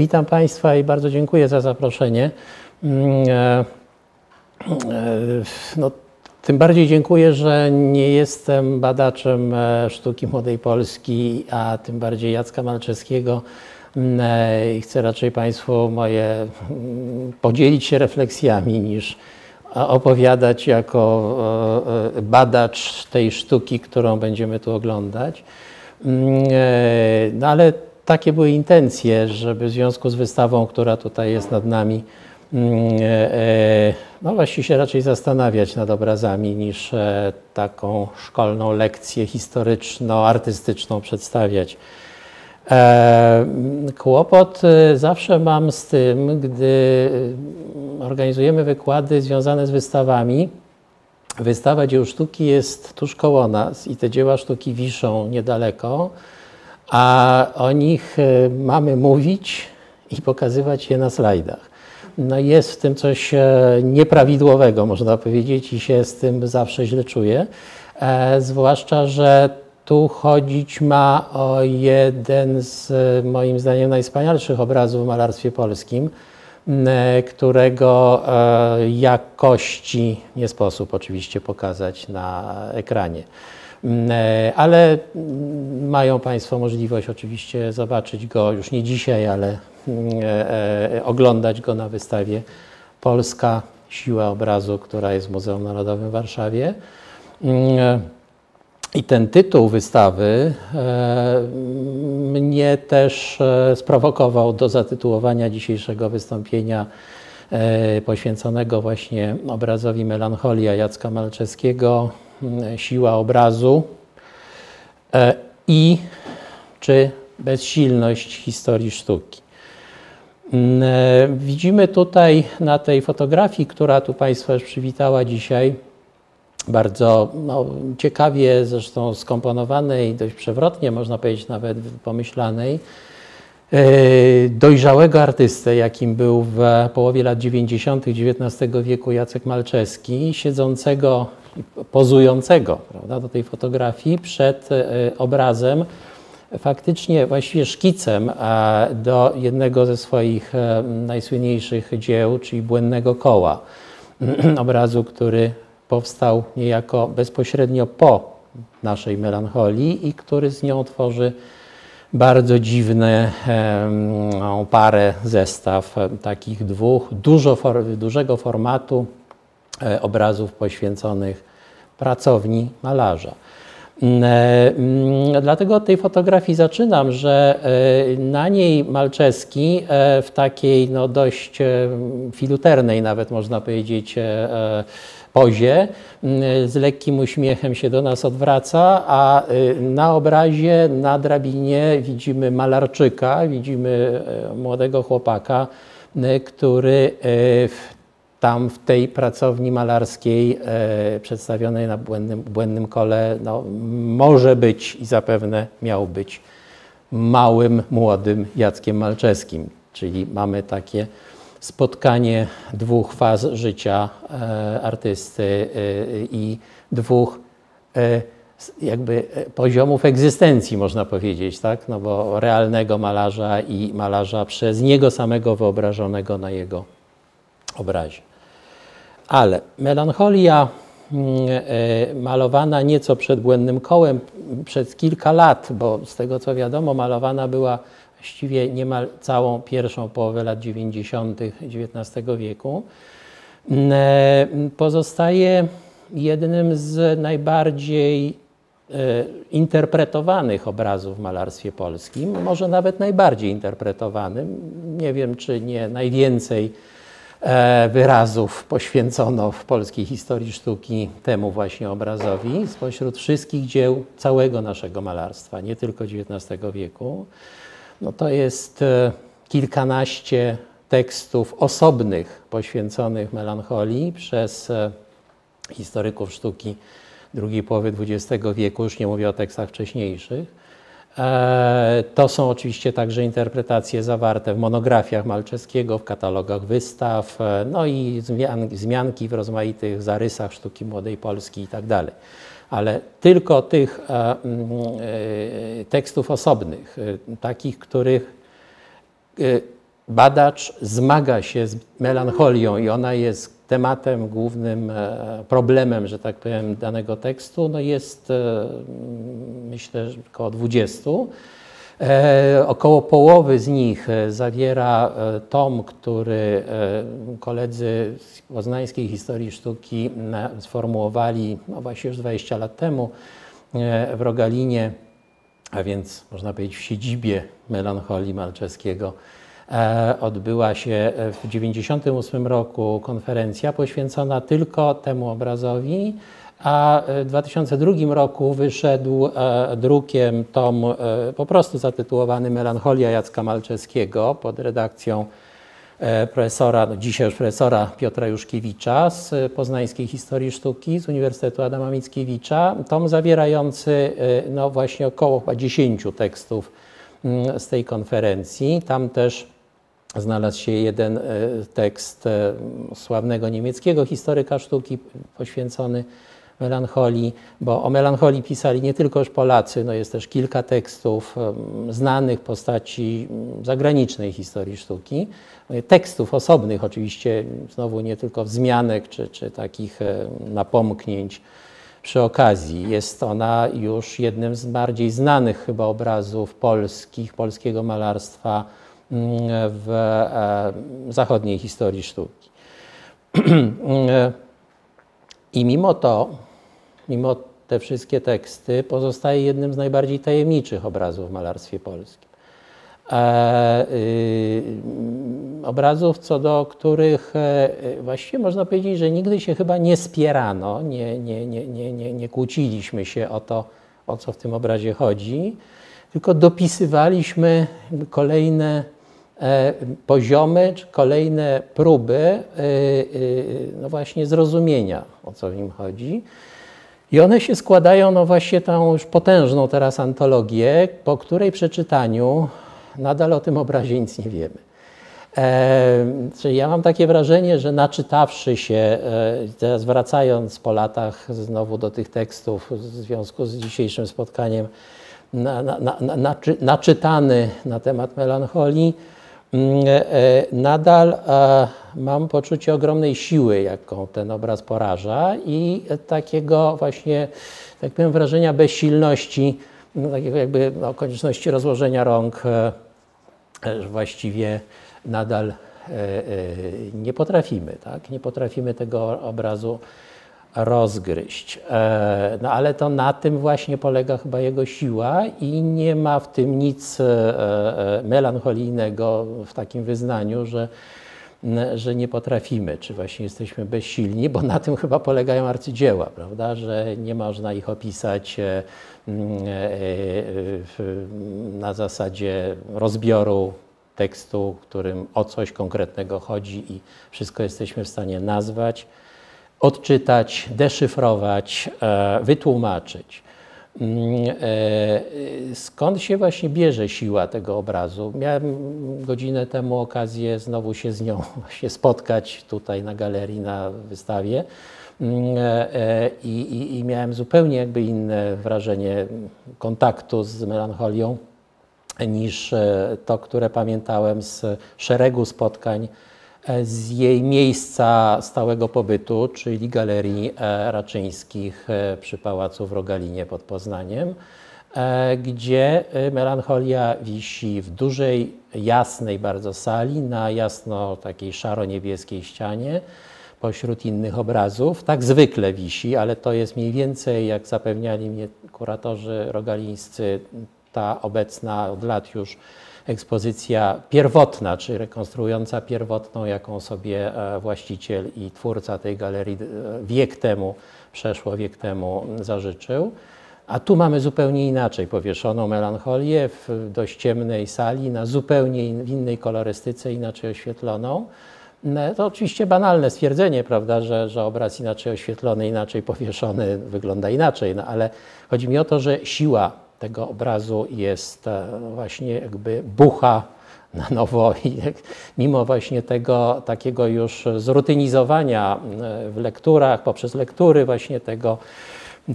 Witam Państwa i bardzo dziękuję za zaproszenie. No, tym bardziej dziękuję, że nie jestem badaczem sztuki młodej Polski, a tym bardziej Jacka Malczewskiego. I chcę raczej Państwu moje podzielić się refleksjami niż opowiadać jako badacz tej sztuki, którą będziemy tu oglądać. No ale takie były intencje, żeby w związku z wystawą, która tutaj jest nad nami, no właściwie się raczej zastanawiać nad obrazami niż taką szkolną lekcję historyczno-artystyczną przedstawiać. Kłopot zawsze mam z tym, gdy organizujemy wykłady związane z wystawami. Wystawa dzieł sztuki jest tuż koło nas i te dzieła sztuki wiszą niedaleko, a o nich mamy mówić i pokazywać je na slajdach. No jest w tym coś nieprawidłowego, można powiedzieć, i się z tym zawsze źle czuję. Zwłaszcza, że tu chodzić ma o jeden z moim zdaniem najwspanialszych obrazów w malarstwie polskim, którego jakości nie sposób oczywiście pokazać na ekranie. Ale mają Państwo możliwość oczywiście zobaczyć go już nie dzisiaj, ale oglądać go na wystawie Polska Siła Obrazu, która jest w Muzeum Narodowym w Warszawie. I ten tytuł wystawy mnie też sprowokował do zatytułowania dzisiejszego wystąpienia poświęconego właśnie obrazowi Melancholia Jacka Malczewskiego, Siła obrazu i czy bezsilność historii sztuki. Widzimy tutaj na tej fotografii, która tu Państwa już przywitała dzisiaj, bardzo no, ciekawie zresztą skomponowanej, dość przewrotnie, można powiedzieć nawet pomyślanej, dojrzałego artystę, jakim był w połowie lat 90. XIX wieku Jacek Malczewski, siedzącego, pozującego prawda, do tej fotografii przed obrazem, faktycznie właściwie szkicem do jednego ze swoich najsłynniejszych dzieł, czyli Błędnego Koła, obrazu, który powstał niejako bezpośrednio po naszej melancholii i który z nią tworzy bardzo dziwny parę, zestaw takich dwóch dużo, dużego formatu obrazów poświęconych pracowni malarza. Dlatego od tej fotografii zaczynam, że na niej Malczewski w takiej no, dość filuternej nawet można powiedzieć pozie z lekkim uśmiechem się do nas odwraca, a na obrazie, na drabinie widzimy malarczyka, widzimy młodego chłopaka, który tam w tej pracowni malarskiej przedstawionej na błędnym, błędnym kole no, może być i zapewne miał być małym, młodym Jackiem Malczewskim. Czyli mamy takie spotkanie dwóch faz życia artysty i dwóch jakby poziomów egzystencji, można powiedzieć, tak? No bo realnego malarza i malarza przez niego samego wyobrażonego na jego obrazie. Ale melancholia malowana nieco przed błędnym kołem, przez kilka lat, bo z tego co wiadomo, malowana była właściwie niemal całą pierwszą połowę lat 90. XIX wieku, pozostaje jednym z najbardziej interpretowanych obrazów w malarstwie polskim, może nawet najbardziej interpretowanym. Nie wiem, czy nie najwięcej wyrazów poświęcono w polskiej historii sztuki temu właśnie obrazowi spośród wszystkich dzieł całego naszego malarstwa, nie tylko XIX wieku. No to jest kilkanaście tekstów osobnych poświęconych melancholii przez historyków sztuki drugiej połowy XX wieku, już nie mówię o tekstach wcześniejszych. To są oczywiście także interpretacje zawarte w monografiach Malczewskiego, w katalogach wystaw, no i wzmianki w rozmaitych zarysach sztuki młodej Polski i tak. Ale tylko tych tekstów osobnych, takich, których badacz zmaga się z melancholią i ona jest tematem głównym, problemem, że tak powiem, danego tekstu, no jest myślę, że około 20. E, około połowy z nich e, zawiera e, tom, który koledzy z poznańskiej historii sztuki sformułowali no właśnie już 20 lat temu w Rogalinie, a więc można powiedzieć w siedzibie melancholii Malczewskiego. Odbyła się w 1998 roku konferencja poświęcona tylko temu obrazowi a w 2002 roku wyszedł e, drukiem tom e, po prostu zatytułowany Melancholia Jacka Malczewskiego pod redakcją e, profesora, no dzisiaj już profesora Piotra Juszkiewicza z Poznańskiej Historii Sztuki z Uniwersytetu Adama Mickiewicza. Tom zawierający no właśnie około 10 tekstów mm, z tej konferencji. Tam też znalazł się jeden tekst sławnego niemieckiego historyka sztuki poświęcony melancholii, bo o melancholii pisali nie tylko już Polacy, no jest też kilka tekstów znanych postaci zagranicznej historii sztuki, tekstów osobnych oczywiście, znowu nie tylko wzmianek czy, czy takich napomknięć przy okazji. Jest ona już jednym z bardziej znanych chyba obrazów polskich, polskiego malarstwa w zachodniej historii sztuki. I mimo to mimo te wszystkie teksty, pozostaje jednym z najbardziej tajemniczych obrazów w malarstwie polskim. E, y, obrazów, co do których e, właściwie można powiedzieć, że nigdy się chyba nie spierano, nie, nie, nie, nie, nie, nie kłóciliśmy się o to, o co w tym obrazie chodzi, tylko dopisywaliśmy kolejne e, poziomy, czy kolejne próby e, no właśnie zrozumienia, o co w nim chodzi. I one się składają, no właśnie tą już potężną teraz antologię, po której przeczytaniu nadal o tym obrazie nic nie wiemy. E, czyli ja mam takie wrażenie, że naczytawszy się, e, teraz wracając po latach znowu do tych tekstów w związku z dzisiejszym spotkaniem, na, na, na, naczytany na temat melancholii, e, e, nadal e, mam poczucie ogromnej siły, jaką ten obraz poraża i takiego właśnie, tak powiem, wrażenia bezsilności, no, takiego jakby no, konieczności rozłożenia rąk, że właściwie nadal nie potrafimy, tak? Nie potrafimy tego obrazu rozgryźć. E, no ale to na tym właśnie polega chyba jego siła i nie ma w tym nic e, e, melancholijnego w takim wyznaniu, że, że nie potrafimy, czy właśnie jesteśmy bezsilni, bo na tym chyba polegają arcydzieła, prawda, że nie można ich opisać na zasadzie rozbioru tekstu, którym o coś konkretnego chodzi i wszystko jesteśmy w stanie nazwać odczytać, deszyfrować, e, wytłumaczyć. Mm, e, skąd się właśnie bierze siła tego obrazu? Miałem godzinę temu okazję znowu się z nią się spotkać tutaj na galerii, na wystawie mm, e, i, i, i miałem zupełnie jakby inne wrażenie kontaktu z melancholią niż to, które pamiętałem z szeregu spotkań z jej miejsca stałego pobytu, czyli Galerii e, Raczyńskich e, przy Pałacu w Rogalinie pod Poznaniem, gdzie melancholia wisi w dużej, jasnej bardzo sali, na jasno takiej szaro-niebieskiej ścianie, pośród innych obrazów. Tak zwykle wisi, ale to jest mniej więcej, jak zapewniali mnie kuratorzy rogalińscy, ta obecna od lat już ekspozycja pierwotna, czy rekonstruująca pierwotną, jaką sobie e, właściciel i twórca tej galerii e, wiek temu, przeszło wiek temu zażyczył. A tu mamy zupełnie inaczej powieszoną melancholię w dość ciemnej sali, na zupełnie w innej kolorystyce, inaczej oświetloną. No, to oczywiście banalne stwierdzenie, prawda, że, że obraz inaczej oświetlony, inaczej powieszony wygląda inaczej, no, ale chodzi mi o to, że siła tego obrazu jest e, właśnie jakby bucha na nowo i mimo właśnie tego takiego już zrutynizowania e, w lekturach, poprzez lektury właśnie tego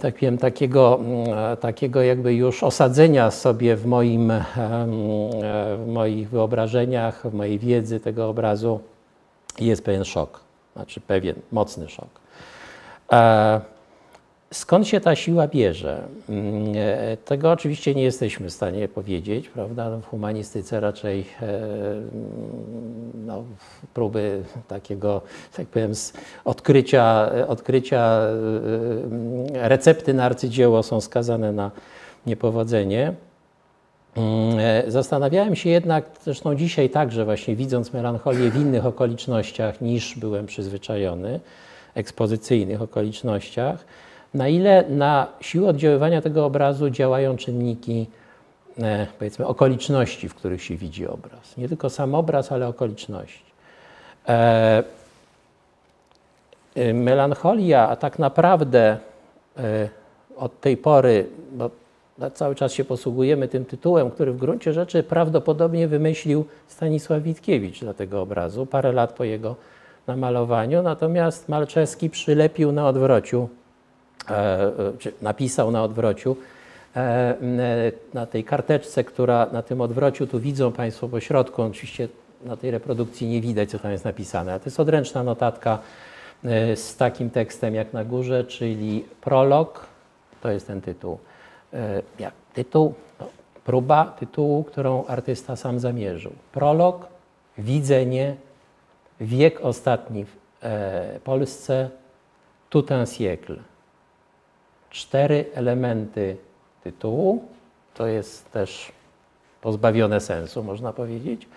tak powiem, takiego, mm, takiego jakby już osadzenia sobie w, moim, w moich wyobrażeniach, w mojej wiedzy tego obrazu jest pewien szok, znaczy pewien mocny szok. E, skąd się ta siła bierze? Mm, e, tego oczywiście nie jesteśmy w stanie powiedzieć, prawda? W humanistyce raczej e, no, próby takiego, tak powiem, odkrycia, odkrycia recepty na arcydzieło są skazane na niepowodzenie. Mm, zastanawiałem się jednak, zresztą dzisiaj także właśnie widząc melancholię w innych okolicznościach niż byłem przyzwyczajony, ekspozycyjnych okolicznościach, na ile na siłę oddziaływania tego obrazu działają czynniki, e, powiedzmy, okoliczności, w których się widzi obraz. Nie tylko sam obraz, ale okoliczności. E, e, melancholia, a tak naprawdę od tej pory, bo cały czas się posługujemy tym tytułem, który w gruncie rzeczy prawdopodobnie wymyślił Stanisław Witkiewicz dla tego obrazu, parę lat po jego na malowaniu, natomiast Malczewski przylepił na odwrociu, czy napisał na odwrociu, e, na tej karteczce, która na tym odwrociu, tu widzą Państwo po środku, oczywiście na tej reprodukcji nie widać, co tam jest napisane, ale to jest odręczna notatka z takim tekstem jak na górze, czyli prolog, to jest ten tytuł. Jak tytuł, no, próba tytułu, którą artysta sam zamierzył. Prolog, widzenie, wiek ostatni w e, Polsce, tout un siècle. Cztery elementy tytułu, to jest też pozbawione sensu, można powiedzieć.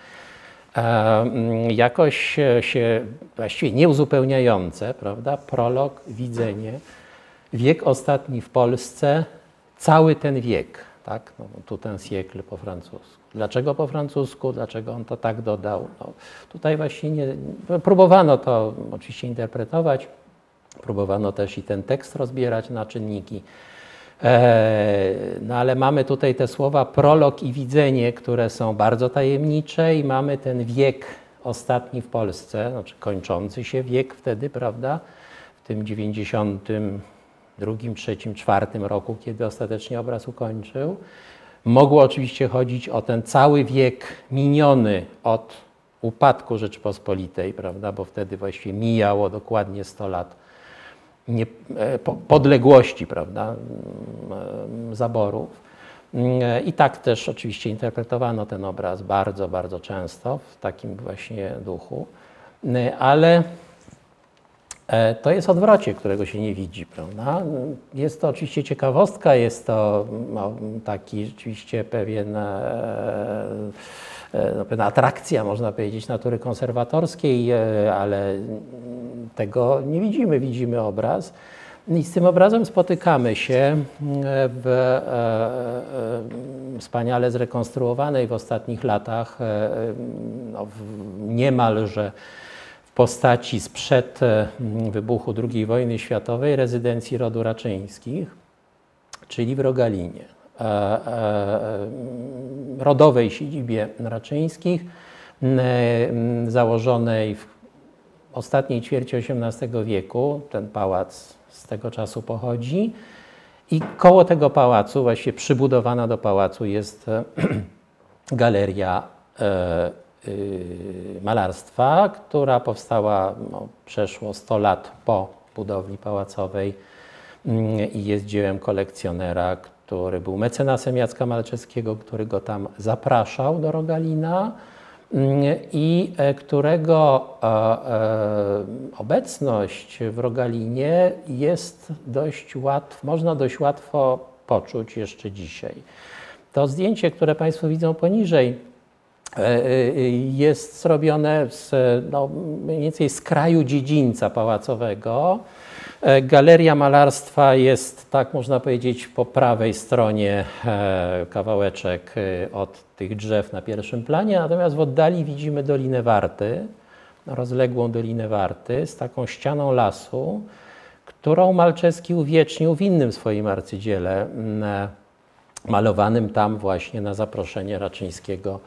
E, mm, jakoś się właściwie nieuzupełniające, prawda? Prolog, widzenie, wiek ostatni w Polsce, cały ten wiek, tak? No, tout un siècle po francusku. Dlaczego po francusku? Dlaczego on to tak dodał? No, tutaj właśnie nie, próbowano to oczywiście interpretować, próbowano też i ten tekst rozbierać na czynniki. E, no ale mamy tutaj te słowa prolog i widzenie, które są bardzo tajemnicze i mamy ten wiek ostatni w Polsce, znaczy kończący się wiek wtedy, prawda, w tym 92, 3, 4 roku, kiedy ostatecznie obraz ukończył. Mogło oczywiście chodzić o ten cały wiek miniony od upadku Rzeczypospolitej, prawda, bo wtedy właściwie mijało dokładnie 100 lat nie, e, podległości, prawda, zaborów. Mm, I tak też oczywiście interpretowano ten obraz bardzo, bardzo często w takim właśnie duchu, mm, ale E, to jest odwrocie, którego się nie widzi, prawda? Jest to oczywiście ciekawostka, jest to taki rzeczywiście pewien, e, e, no, pewna atrakcja, można powiedzieć, natury konserwatorskiej, ale tego nie widzimy, widzimy obraz. I z tym obrazem spotykamy się w wspaniale zrekonstruowanej w ostatnich latach no, niemalże postaci sprzed e, wybuchu II wojny światowej rezydencji rodu Raczyńskich, czyli w Rogalinie, e, e, rodowej siedzibie Raczyńskich, założonej w ostatniej ćwierci XVIII wieku. Ten pałac z tego czasu pochodzi. I koło tego pałacu, właściwie przybudowana do pałacu jest galeria Y, malarstwa, która powstała no, przeszło 100 lat po budowli pałacowej mm, i jest dziełem kolekcjonera, który był mecenasem Jacka Malczewskiego, który go tam zapraszał do Rogalina mm, i e, którego e, e, obecność w Rogalinie jest dość łatwo, można dość łatwo poczuć jeszcze dzisiaj. To zdjęcie, które Państwo widzą poniżej, jest zrobione z, no, mniej więcej z kraju dziedzińca pałacowego. E, galeria malarstwa jest, tak można powiedzieć, po prawej stronie kawałeczek od tych drzew na pierwszym planie, natomiast w oddali widzimy Dolinę Warty, rozległą Dolinę Warty z taką ścianą lasu, którą Malczewski uwiecznił w innym swoim arcydziele, malowanym tam właśnie na zaproszenie Raczyńskiego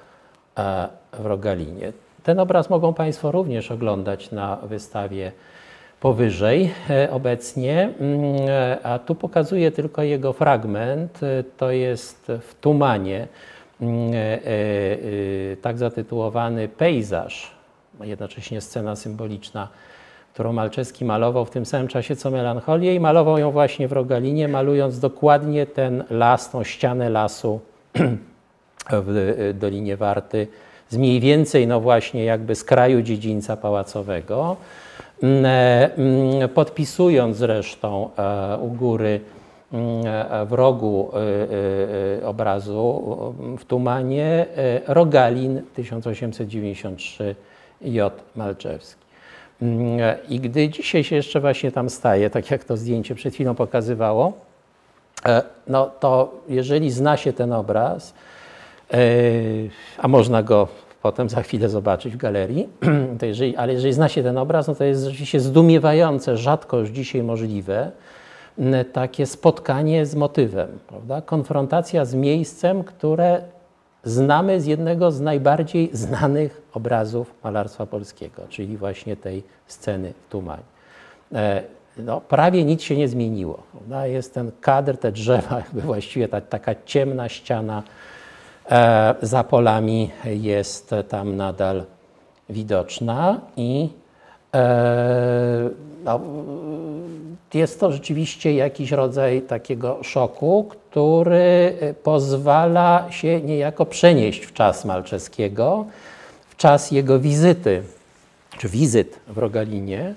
w Rogalinie. Ten obraz mogą Państwo również oglądać na wystawie powyżej e, obecnie, mm, e, a tu pokazuję tylko jego fragment. E, to jest w Tumanie mm, tak zatytułowany pejzaż, jednocześnie scena symboliczna, którą Malczewski malował w tym samym czasie co Melancholię i malował ją właśnie w Rogalinie, malując dokładnie ten las, tą ścianę lasu w Dolinie Warty, z mniej więcej no właśnie jakby z kraju dziedzińca pałacowego. Mm, e, mm, podpisując zresztą e, u góry mm, e, w rogu obrazu w Tumanie Rogalin 1893 J. Malczewski. I gdy dzisiaj się jeszcze właśnie tam staje, tak jak to zdjęcie przed chwilą pokazywało, no to jeżeli zna się ten obraz, a można go potem za chwilę zobaczyć w galerii. To jeżeli, ale jeżeli zna się ten obraz, no to jest rzeczywiście zdumiewające, rzadko już dzisiaj możliwe, takie spotkanie z motywem, prawda? konfrontacja z miejscem, które znamy z jednego z najbardziej znanych obrazów malarstwa polskiego, czyli właśnie tej sceny w. E, no, prawie nic się nie zmieniło. Prawda? Jest ten kadr, te drzewa, jakby właściwie ta, taka ciemna ściana za polami jest tam nadal widoczna i e, no, jest to rzeczywiście jakiś rodzaj takiego szoku, który pozwala się niejako przenieść w czas Malczewskiego, w czas jego wizyty, czy wizyt w Rogalinie.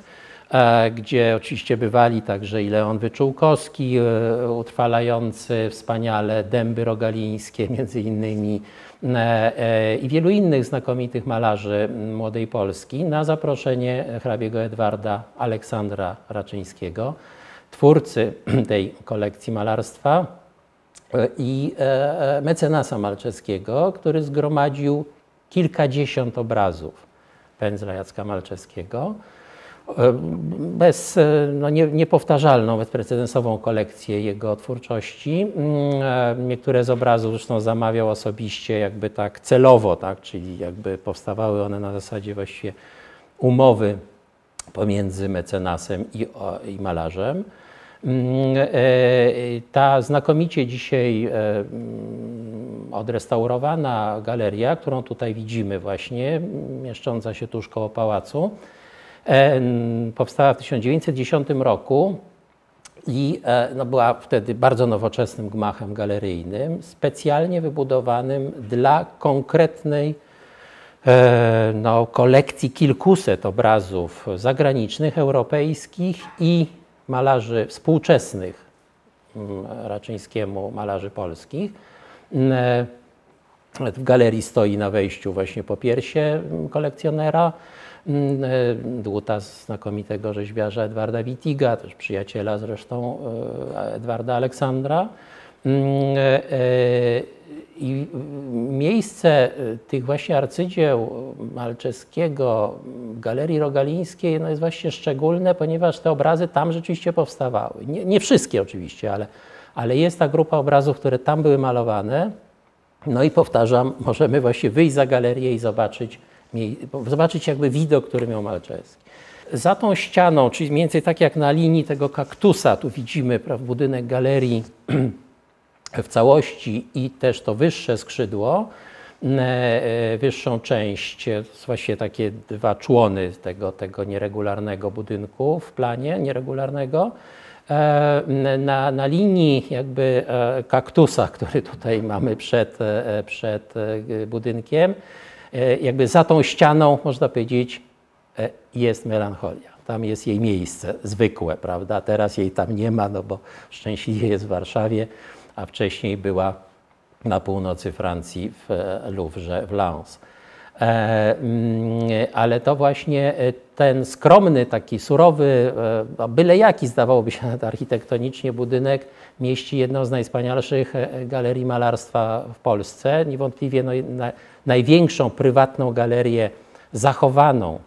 E, gdzie oczywiście bywali także i Leon Wyczółkowski, e, utrwalający wspaniale dęby rogalińskie, między innymi e, i wielu innych znakomitych malarzy młodej Polski na zaproszenie hrabiego Edwarda Aleksandra Raczyńskiego, twórcy tej kolekcji malarstwa i mecenasa malczewskiego, który zgromadził kilkadziesiąt obrazów pędzla Jacka Malczewskiego bez, no nie, niepowtarzalną, bezprecedensową kolekcję jego twórczości. Mm, niektóre z obrazów zresztą zamawiał osobiście, jakby tak celowo, tak, czyli jakby powstawały one na zasadzie właściwie umowy pomiędzy mecenasem i, i malarzem. Mm, e, ta znakomicie dzisiaj e, mm, odrestaurowana galeria, którą tutaj widzimy właśnie, mieszcząca się tuż koło pałacu, Powstała w 1910 roku i e, no, była wtedy bardzo nowoczesnym gmachem galeryjnym, specjalnie wybudowanym dla konkretnej e, no, kolekcji kilkuset obrazów zagranicznych, europejskich i malarzy współczesnych Raczyńskiemu, malarzy polskich. E, w galerii stoi na wejściu właśnie po piersie kolekcjonera e, dłuta znakomitego rzeźbiarza Edwarda Witiga, też przyjaciela zresztą e, Edwarda Aleksandra. Mm, e, I miejsce tych właśnie arcydzieł Malczeskiego, Galerii Rogalińskiej no jest właśnie szczególne, ponieważ te obrazy tam rzeczywiście powstawały. Nie, nie wszystkie oczywiście, ale, ale jest ta grupa obrazów, które tam były malowane. No i powtarzam, możemy właśnie wyjść za galerię i zobaczyć, zobaczyć jakby widok, który miał Malczewski. Za tą ścianą, czyli mniej więcej tak jak na linii tego kaktusa, tu widzimy prawda, budynek galerii w całości i też to wyższe skrzydło, e, wyższą część, właściwie takie dwa człony tego, tego nieregularnego budynku w planie nieregularnego. E, na, na linii jakby e, kaktusa, który tutaj mamy przed, przed budynkiem, E, jakby za tą ścianą, można powiedzieć, e, jest melancholia. Tam jest jej miejsce zwykłe, prawda? Teraz jej tam nie ma, no bo szczęśliwie jest w Warszawie, a wcześniej była na północy Francji w e, Louvre, w Lens. Mm, ale to właśnie ten skromny, taki surowy, no byle jaki zdawałoby się architektonicznie budynek mieści jedną z najwspanialszych galerii malarstwa w Polsce. Niewątpliwie no, największą prywatną galerię zachowaną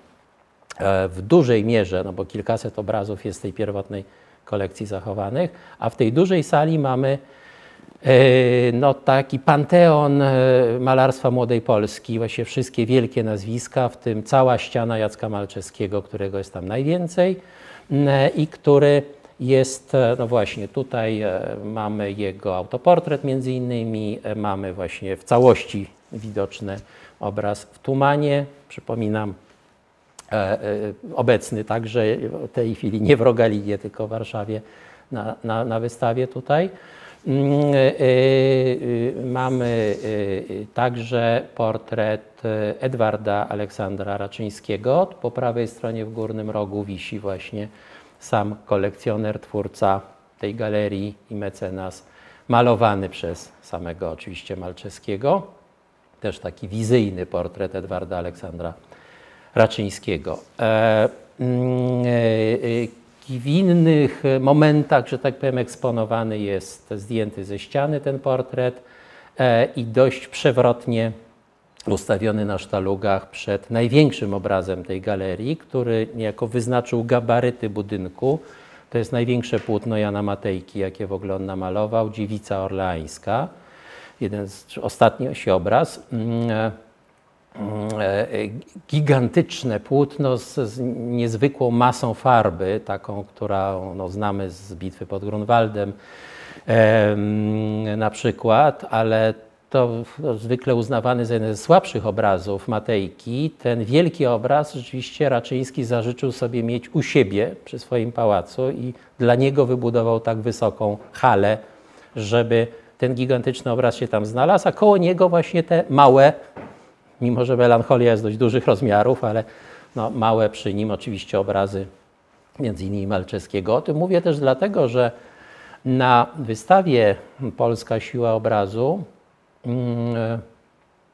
e, w dużej mierze, no bo kilkaset obrazów jest z tej pierwotnej kolekcji zachowanych, a w tej dużej sali mamy no taki panteon malarstwa młodej Polski, właśnie wszystkie wielkie nazwiska, w tym cała ściana Jacka Malczewskiego, którego jest tam najwięcej i który jest, no właśnie tutaj mamy jego autoportret między innymi, mamy właśnie w całości widoczny obraz w Tumanie, przypominam, obecny także w tej chwili nie w Rogalinie, tylko w Warszawie na, na, na wystawie tutaj. Mm, e, e, mamy e, także portret Edwarda Aleksandra Raczyńskiego. Po prawej stronie w górnym rogu wisi właśnie sam kolekcjoner, twórca tej galerii i mecenas, malowany przez samego oczywiście Malczewskiego. Też taki wizyjny portret Edwarda Aleksandra Raczyńskiego. Mm, w innych momentach, że tak powiem, eksponowany jest zdjęty ze ściany ten portret e, i dość przewrotnie ustawiony na sztalugach przed największym obrazem tej galerii, który niejako wyznaczył gabaryty budynku. To jest największe płótno Jana Matejki, jakie w ogóle on namalował, Dziewica Orleańska. Jeden z ostatni obraz. Mm, e, E, gigantyczne płótno z, z, niezwykłą masą farby, taką, którą no, znamy z bitwy pod Grunwaldem na przykład, ale to zwykle uznawany za jeden ze słabszych obrazów Matejki. Ten wielki obraz rzeczywiście Raczyński zażyczył sobie mieć u siebie przy swoim pałacu i dla niego wybudował tak wysoką halę, żeby ten gigantyczny obraz się tam znalazł, a koło niego właśnie te małe mimo że melancholia jest dość dużych rozmiarów, ale no, małe przy nim oczywiście obrazy między innymi Malczewskiego. O tym mówię też dlatego, że na wystawie Polska Siła Obrazu mm,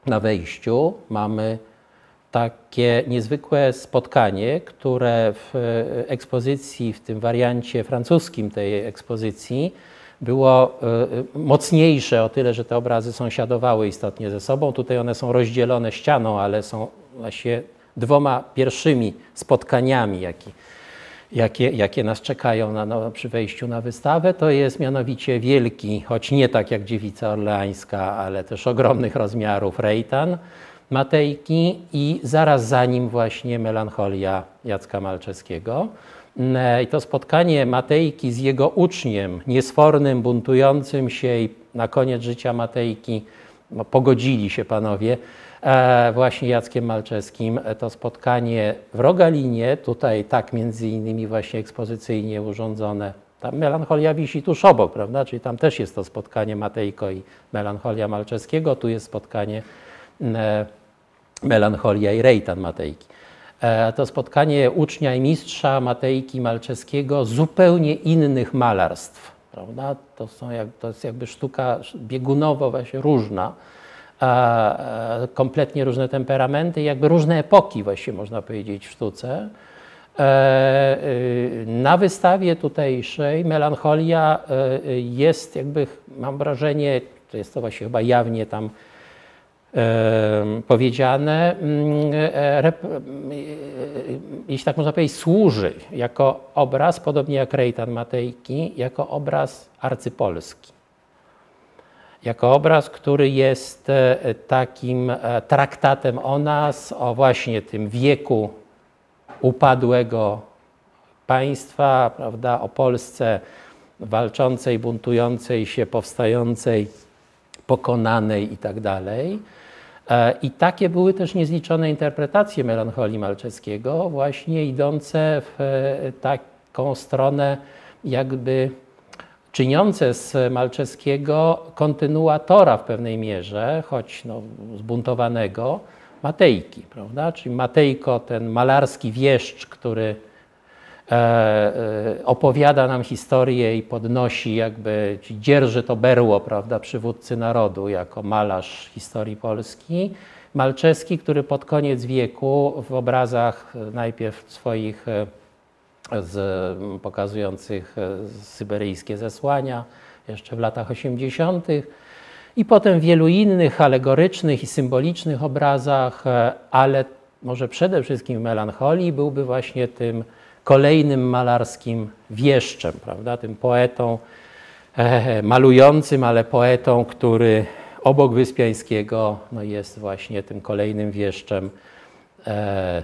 na wejściu mamy takie niezwykłe spotkanie, które w ekspozycji, w tym wariancie francuskim tej ekspozycji, było e, e, mocniejsze o tyle, że te obrazy sąsiadowały istotnie ze sobą. Tutaj one są rozdzielone ścianą, ale są właśnie dwoma pierwszymi spotkaniami, jakie, jakie, jakie nas czekają na, no, przy wejściu na wystawę. To jest mianowicie wielki, choć nie tak jak dziewica orleańska, ale też ogromnych rozmiarów Rejtan Matejki i zaraz za nim właśnie melancholia Jacka Malczewskiego. E, I to spotkanie Matejki z jego uczniem, niesfornym, buntującym się i na koniec życia Matejki no, pogodzili się panowie, e, właśnie Jackiem Malczewskim. E, to spotkanie w Rogalinie, tutaj tak między innymi właśnie ekspozycyjnie urządzone. Tam melancholia wisi tuż obok, prawda? Czyli tam też jest to spotkanie Matejko i melancholia Malczewskiego, tu jest spotkanie melancholia i Rejtan Matejki. E, to spotkanie ucznia i mistrza Matejki Malczewskiego zupełnie innych malarstw. Prawda? To, są jak, to jest jakby sztuka biegunowo właśnie różna, e, e, kompletnie różne temperamenty, jakby różne epoki właśnie można powiedzieć w sztuce. Na wystawie tutejszej melancholia jest jakby, mam wrażenie, to jest to właśnie chyba jawnie tam powiedziane, mm, e, e, jeśli tak można powiedzieć, służy jako obraz, podobnie jak Rejtan Matejki, jako obraz arcypolski. Jako obraz, który jest e, takim traktatem o nas, o właśnie tym wieku upadłego państwa, prawda, o Polsce walczącej, buntującej się, powstającej, pokonanej i tak I takie były też niezliczone interpretacje melancholii Malczewskiego, właśnie idące w e, taką stronę, jakby czyniące z Malczewskiego kontynuatora w pewnej mierze, choć no, zbuntowanego, Matejki, prawda? Czyli Matejko, ten malarski wieszcz, który E, e, opowiada nam historię i podnosi, jakby dzierży to berło, prawda, przywódcy narodu jako malarz historii Polski. Malczewski, który pod koniec wieku w obrazach najpierw swoich e, z, pokazujących syberyjskie zesłania, jeszcze w latach 80., i potem wielu innych alegorycznych i symbolicznych obrazach, ale może przede wszystkim w melancholii byłby właśnie tym kolejnym malarskim wieszczem, prawda, tym poetą, e, malującym, ale poetą, który obok Wyspiańskiego no jest właśnie tym kolejnym wieszczem e,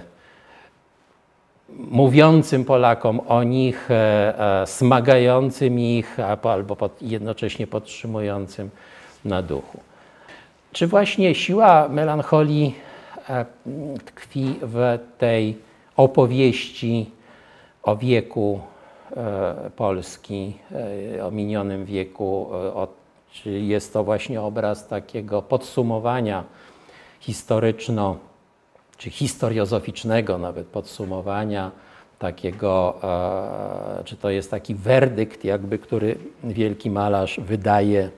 mówiącym Polakom o nich, e, e, smagającym ich albo pod, jednocześnie podtrzymującym na duchu. Czy właśnie siła melancholii e, tkwi w tej opowieści o wieku e, Polski, e, o minionym wieku, o, czy jest to właśnie obraz takiego podsumowania historyczno- czy historiozoficznego nawet podsumowania takiego, czy to jest taki werdykt, jakby, który wielki malarz wydaje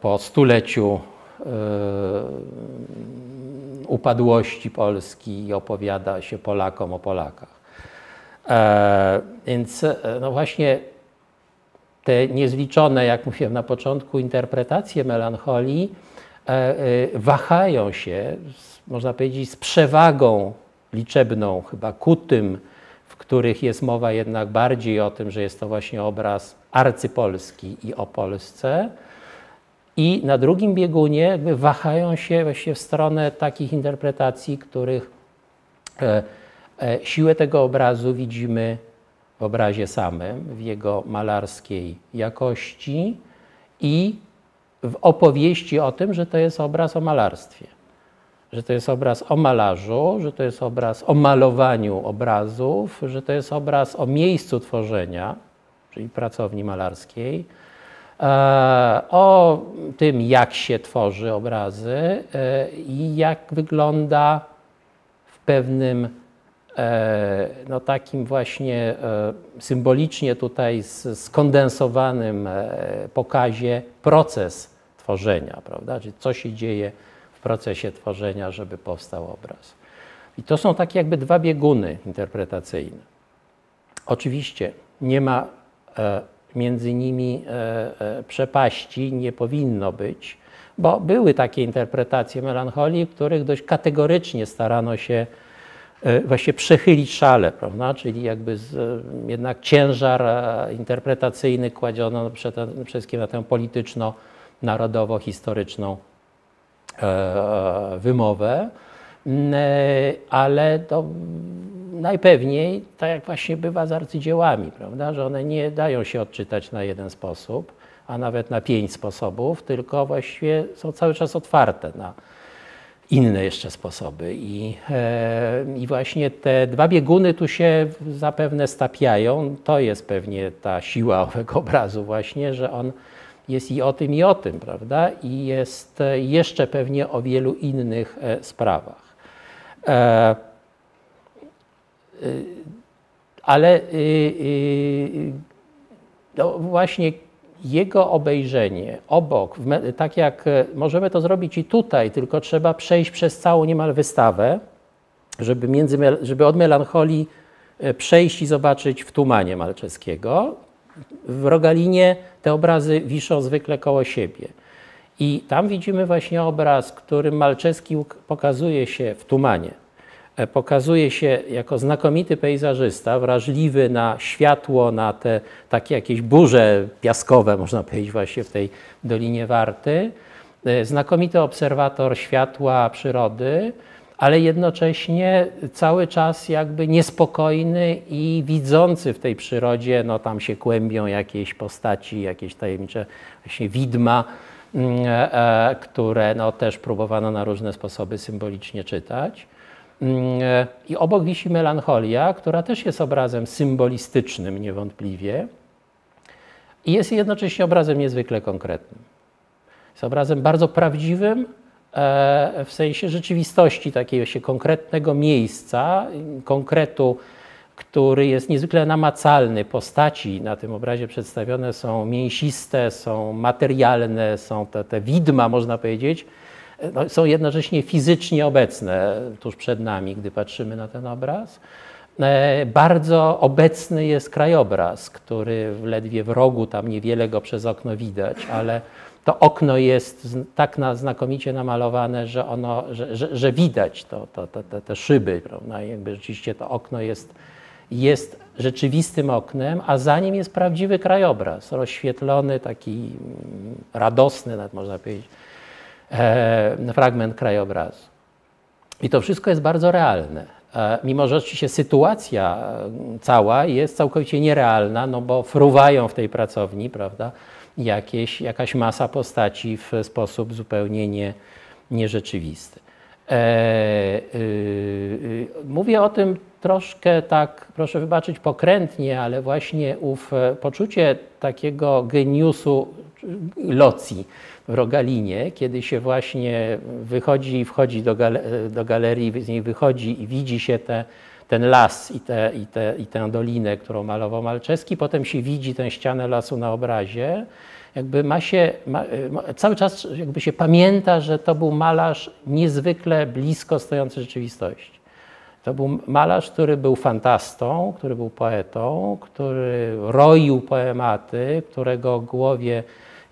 po stuleciu upadłości Polski i opowiada się Polakom o Polakach. E, więc e, no właśnie te niezliczone, jak mówiłem na początku, interpretacje melancholii e, wahają się, można powiedzieć, z przewagą liczebną chyba ku tym, w których jest mowa jednak bardziej o tym, że jest to właśnie obraz arcypolski i o Polsce, i na drugim biegunie jakby wahają się właśnie w stronę takich interpretacji, których siłę tego obrazu widzimy w obrazie samym, w jego malarskiej jakości i w opowieści o tym, że to jest obraz o malarstwie. Że to jest obraz o malarzu, że to jest obraz o malowaniu obrazów, że to jest obraz o miejscu tworzenia, czyli pracowni malarskiej, E, o tym, jak się tworzy obrazy e, i jak wygląda w pewnym e, no takim właśnie symbolicznie tutaj skondensowanym pokazie proces tworzenia, prawda? Czyli co się dzieje w procesie tworzenia, żeby powstał obraz. I to są takie jakby dwa bieguny interpretacyjne. Oczywiście nie ma między nimi e, e, przepaści nie powinno być, bo były takie interpretacje melancholii, w których dość kategorycznie starano się e, właśnie przechylić szale, prawda? czyli jakby z, jednak ciężar interpretacyjny kładziono przede wszystkim na tę polityczno-narodowo-historyczną wymowę, ale to najpewniej, tak jak właśnie bywa z arcydziełami, prawda, że one nie dają się odczytać na jeden sposób, a nawet na pięć sposobów, tylko właściwie są cały czas otwarte na inne jeszcze sposoby. I, e, I właśnie te dwa bieguny tu się zapewne stapiają. To jest pewnie ta siła owego obrazu właśnie, że on jest i o tym, i o tym, prawda? I jest jeszcze pewnie o wielu innych e, sprawach. E, ale y, y, no właśnie jego obejrzenie obok, tak jak e, możemy to zrobić i tutaj, tylko trzeba przejść przez całą niemal wystawę, żeby, między, żeby od melancholii e, przejść i zobaczyć w Tumanie Malczewskiego. W Rogalinie te obrazy wiszą zwykle koło siebie. I tam widzimy właśnie obraz, którym Malczewski pokazuje się w Tumanie. E, pokazuje się jako znakomity pejzażysta, wrażliwy na światło, na te takie jakieś burze piaskowe, można powiedzieć, właśnie w tej Dolinie Warty. E, znakomity obserwator światła przyrody, ale jednocześnie cały czas jakby niespokojny i widzący w tej przyrodzie, no tam się kłębią jakieś postaci, jakieś tajemnicze właśnie widma, mm, e, które no też próbowano na różne sposoby symbolicznie czytać. Mm, e, I obok wisi melancholia, która też jest obrazem symbolistycznym niewątpliwie i jest jednocześnie obrazem niezwykle konkretnym. Jest obrazem bardzo prawdziwym e, w sensie rzeczywistości takiego się konkretnego miejsca, konkretu, który jest niezwykle namacalny. Postaci na tym obrazie przedstawione są mięsiste, są materialne, są te, te widma, można powiedzieć, no, są jednocześnie fizycznie obecne tuż przed nami, gdy patrzymy na ten obraz. E, bardzo obecny jest krajobraz, który ledwie w rogu, tam niewiele go przez okno widać, ale to okno jest tak na, znakomicie namalowane, że, ono, że, że, że widać to, to, to, te, te szyby, prawda? I jakby rzeczywiście to okno jest jest rzeczywistym oknem, a za nim jest prawdziwy krajobraz, rozświetlony, taki mm, radosny, nawet można powiedzieć, fragment krajobrazu. I to wszystko jest bardzo realne. E, mimo, że oczywiście sytuacja e, cała jest całkowicie nierealna, no bo fruwają w tej pracowni, prawda, jakieś, jakaś masa postaci w sposób zupełnie nie, nierzeczywisty. E, y, y, mówię o tym troszkę tak, proszę wybaczyć, pokrętnie, ale właśnie ów e, poczucie takiego geniusu locji w Rogalinie, kiedy się właśnie wychodzi i wchodzi do, gal do galerii, z niej wychodzi i widzi się te, ten las i, te, i, te, i tę dolinę, którą malował Malczewski, potem się widzi tę ścianę lasu na obrazie, jakby ma się, ma, cały czas jakby się pamięta, że to był malarz niezwykle blisko stojący rzeczywistości. To był malarz, który był fantastą, który był poetą, który roił poematy, którego głowie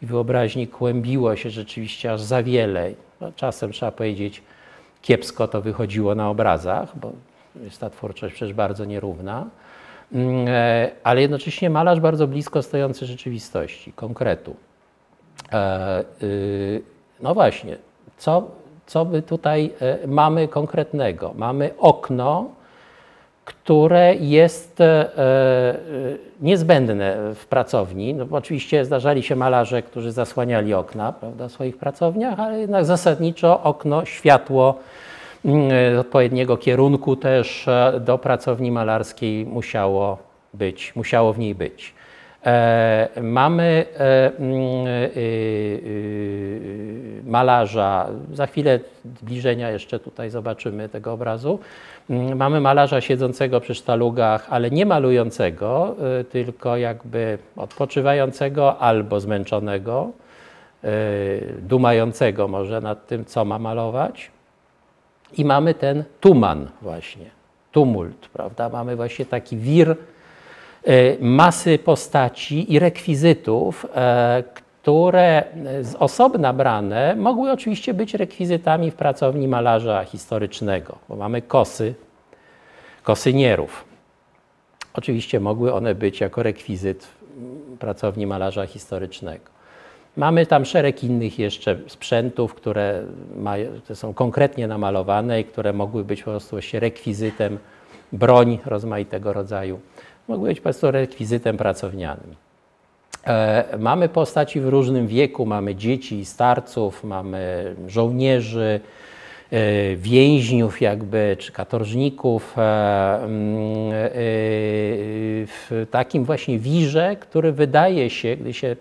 i wyobraźni kłębiło się rzeczywiście aż za wiele. No, czasem trzeba powiedzieć, kiepsko to wychodziło na obrazach, bo jest ta twórczość przecież bardzo nierówna, mm, e, ale jednocześnie malarz bardzo blisko stojący rzeczywistości, konkretu. E, y, no właśnie, co, co my tutaj e, mamy konkretnego? Mamy okno, które jest e, niezbędne w pracowni. No, oczywiście zdarzali się malarze, którzy zasłaniali okna prawda, w swoich pracowniach, ale jednak zasadniczo okno, światło mm, odpowiedniego kierunku też do pracowni malarskiej musiało być, musiało w niej być. E, mamy e, mm, e, malarza, za chwilę zbliżenia jeszcze tutaj zobaczymy tego obrazu. Mm, mamy malarza siedzącego przy sztalugach, ale nie malującego, tylko jakby odpoczywającego albo zmęczonego, dumającego może nad tym, co ma malować. I mamy ten tuman właśnie, tumult, prawda? Mamy właśnie taki wir E, masy postaci i rekwizytów, e, które z osobna brane mogły oczywiście być rekwizytami w pracowni malarza historycznego, bo mamy kosy, kosynierów. Oczywiście mogły one być jako rekwizyt pracowni malarza historycznego. Mamy tam szereg innych jeszcze sprzętów, które, które są konkretnie namalowane i które mogły być po prostu rekwizytem broń rozmaitego rodzaju mogły być po prostu rekwizytem pracownianym. E, mamy postaci w różnym wieku, mamy dzieci starców, mamy żołnierzy, e, więźniów jakby, czy katorżników e, mm, w takim właśnie wirze, który wydaje się, gdy się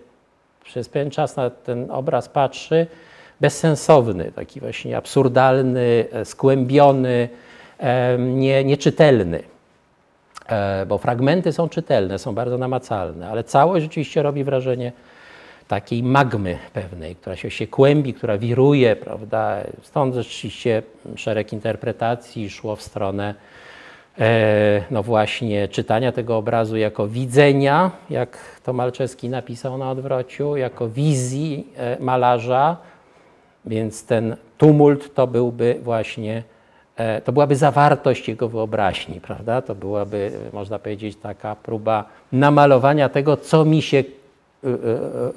przez pewien czas na ten obraz patrzy, bezsensowny, taki właśnie absurdalny, skłębiony, nie, nieczytelny. E, bo fragmenty są czytelne, są bardzo namacalne, ale całość rzeczywiście robi wrażenie takiej magmy pewnej, która się, się kłębi, która wiruje, prawda? Stąd rzeczywiście szereg interpretacji szło w stronę e, no właśnie czytania tego obrazu jako widzenia, jak to Malczewski napisał na odwrociu, jako wizji e, malarza, więc ten tumult to byłby właśnie to byłaby zawartość jego wyobraźni, prawda? To byłaby, można powiedzieć, taka próba namalowania tego, co mi się e,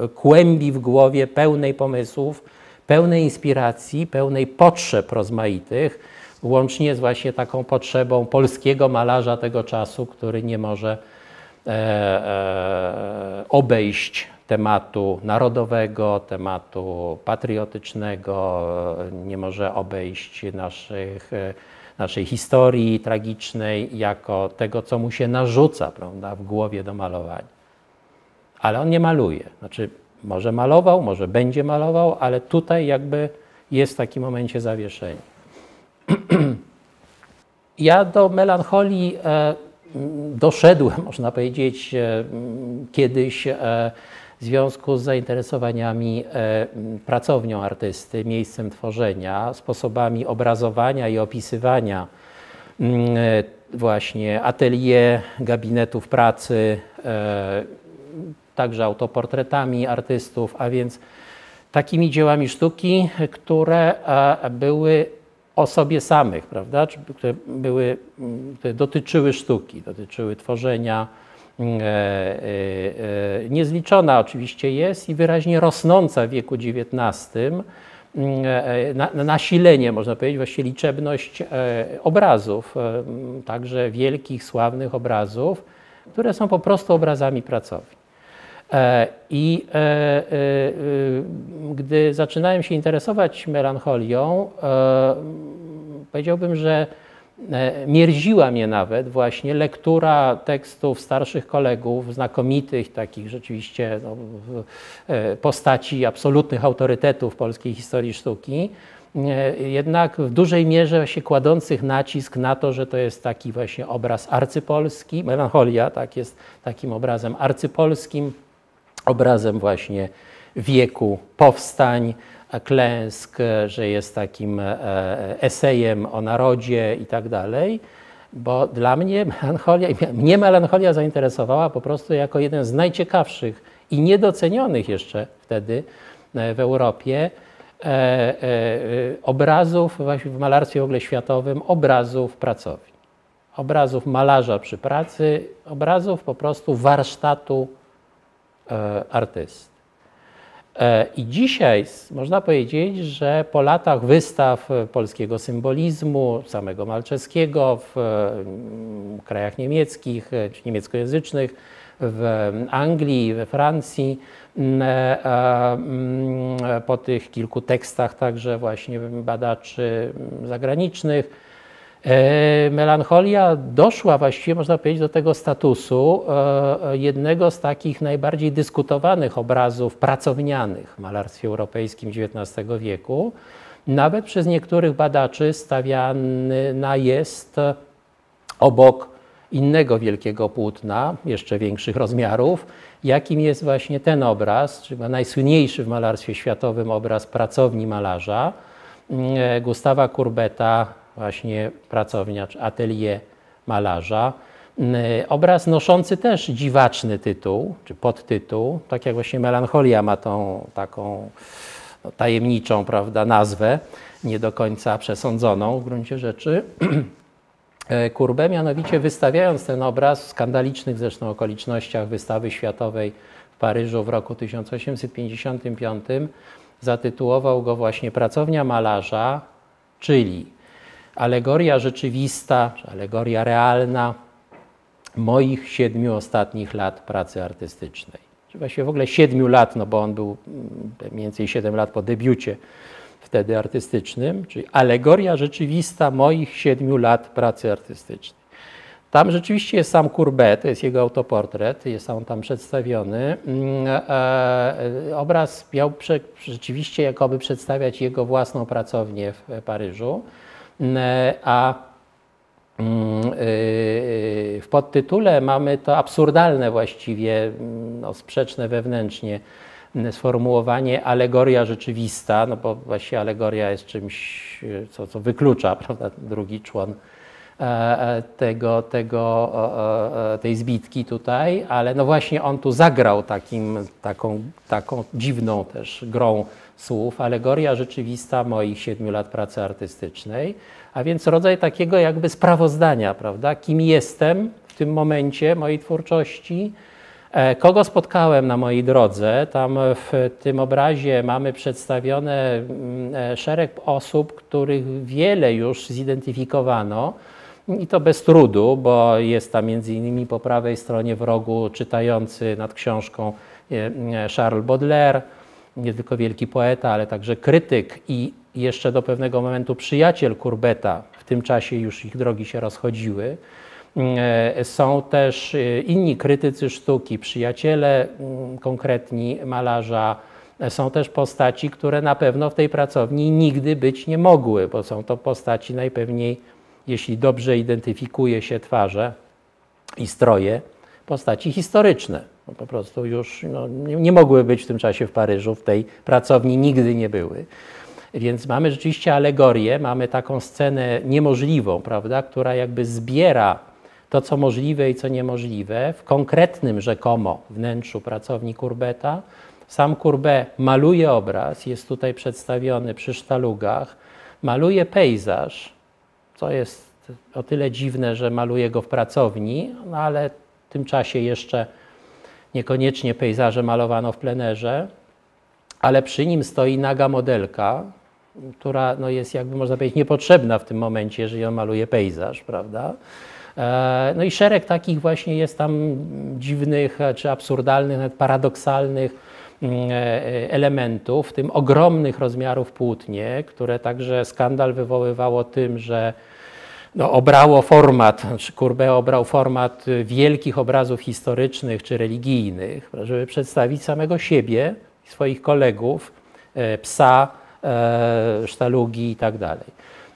e, kłębi w głowie, pełnej pomysłów, pełnej inspiracji, pełnej potrzeb rozmaitych, łącznie z właśnie taką potrzebą polskiego malarza tego czasu, który nie może obejść tematu narodowego, tematu patriotycznego, nie może obejść naszych, naszej historii tragicznej jako tego, co mu się narzuca prawda, w głowie do malowania. Ale on nie maluje. Znaczy, może malował, może będzie malował, ale tutaj jakby jest w takim momencie zawieszenie. ja do melancholii e, doszedłem, można powiedzieć, e, kiedyś e, w związku z zainteresowaniami e, pracownią artysty, miejscem tworzenia, sposobami obrazowania i opisywania mm, e, właśnie atelier, gabinetów pracy, e, także autoportretami artystów, a więc takimi dziełami sztuki, które były o sobie samych, prawda, które, były, które dotyczyły sztuki, dotyczyły tworzenia. Mm, e, e, niezliczona oczywiście jest i wyraźnie rosnąca w wieku XIX mm, na, nasilenie, można powiedzieć, właściwie liczebność obrazów, także wielkich, sławnych obrazów, które są po prostu obrazami pracowni. E, I e, e, gdy zaczynałem się interesować melancholią, powiedziałbym, że mierziła mnie nawet właśnie lektura tekstów starszych kolegów, znakomitych, takich rzeczywiście no, postaci absolutnych autorytetów polskiej historii sztuki, jednak w dużej mierze się kładących nacisk na to, że to jest taki właśnie obraz arcypolski, melancholia tak, jest takim obrazem arcypolskim, obrazem właśnie wieku powstań, klęsk, że jest takim e, esejem o narodzie i tak dalej. Bo dla mnie melancholia, mnie melancholia zainteresowała po prostu jako jeden z najciekawszych i niedocenionych jeszcze wtedy e, w Europie e, obrazów w malarstwie w ogóle światowym, obrazów pracowni. Obrazów malarza przy pracy, obrazów po prostu warsztatu artyst. E, I dzisiaj można powiedzieć, że po latach wystaw polskiego symbolizmu, samego Malczewskiego w mm, krajach niemieckich czy niemieckojęzycznych, w Anglii, we Francji, e, po tych kilku tekstach także właśnie badaczy zagranicznych, E, melancholia doszła właściwie, można powiedzieć, do tego statusu e, jednego z takich najbardziej dyskutowanych obrazów pracownianych w malarstwie europejskim XIX wieku. Nawet przez niektórych badaczy stawiana jest obok innego wielkiego płótna, jeszcze większych rozmiarów, jakim jest właśnie ten obraz, czyli najsłynniejszy w malarstwie światowym obraz pracowni malarza, e, Gustawa Kurbeta właśnie pracownia czy atelier malarza. Mm, obraz noszący też dziwaczny tytuł, czy podtytuł, tak jak właśnie Melancholia ma tą taką no, tajemniczą prawda, nazwę, nie do końca przesądzoną w gruncie rzeczy. Kurbę, mianowicie wystawiając ten obraz w skandalicznych zresztą okolicznościach wystawy światowej w Paryżu w roku 1855, zatytułował go właśnie Pracownia malarza, czyli alegoria rzeczywista, czy alegoria realna moich siedmiu ostatnich lat pracy artystycznej. Czy właściwie w ogóle siedmiu lat, no bo on był mm, mniej więcej siedem lat po debiucie wtedy artystycznym, czyli alegoria rzeczywista moich siedmiu lat pracy artystycznej. Tam rzeczywiście jest sam Courbet, to jest jego autoportret, jest on tam przedstawiony. Mm, e, e, obraz miał rzeczywiście jakoby przedstawiać jego własną pracownię w Paryżu. A mm, e, w podtytule mamy to absurdalne właściwie, mm, no, sprzeczne wewnętrznie sformułowanie alegoria rzeczywista, no bo właściwie alegoria jest czymś, co, co wyklucza prawda, drugi człon tego, tego, tej zbitki tutaj, ale no właśnie on tu zagrał takim, taką, taką dziwną też grą słów, alegoria rzeczywista moich siedmiu lat pracy artystycznej, a więc rodzaj takiego jakby sprawozdania, prawda? Kim jestem w tym momencie mojej twórczości, e, kogo spotkałem na mojej drodze. Tam w tym obrazie mamy przedstawione mm, e, szereg osób, których wiele już zidentyfikowano. I to bez trudu, bo jest tam między innymi po prawej stronie w rogu czytający nad książką e, Charles Baudelaire, nie tylko wielki poeta, ale także krytyk i jeszcze do pewnego momentu przyjaciel Kurbeta, w tym czasie już ich drogi się rozchodziły. E, są też e, inni krytycy sztuki, przyjaciele mm, konkretni malarza. E, są też postaci, które na pewno w tej pracowni nigdy być nie mogły, bo są to postaci najpewniej, jeśli dobrze identyfikuje się twarze i stroje, postaci historyczne. No po prostu już no, nie, nie mogły być w tym czasie w Paryżu, w tej pracowni nigdy nie były. Więc mamy rzeczywiście alegorię, mamy taką scenę niemożliwą, prawda, która jakby zbiera to, co możliwe i co niemożliwe w konkretnym rzekomo wnętrzu pracowni Kurbeta. Sam Courbet maluje obraz, jest tutaj przedstawiony przy sztalugach, maluje pejzaż, co jest o tyle dziwne, że maluje go w pracowni, no ale w tym czasie jeszcze niekoniecznie pejzaże malowano w plenerze, ale przy nim stoi naga modelka, która no jest jakby można powiedzieć niepotrzebna w tym momencie, jeżeli on maluje pejzaż, prawda? E, no i szereg takich właśnie jest tam dziwnych czy absurdalnych, nawet paradoksalnych elementów, w tym ogromnych rozmiarów płótnie, które także skandal wywoływało tym, że no, obrało format, znaczy Courbet obrał format wielkich obrazów historycznych czy religijnych, żeby przedstawić samego siebie swoich kolegów, e, psa, sztalugi i tak dalej.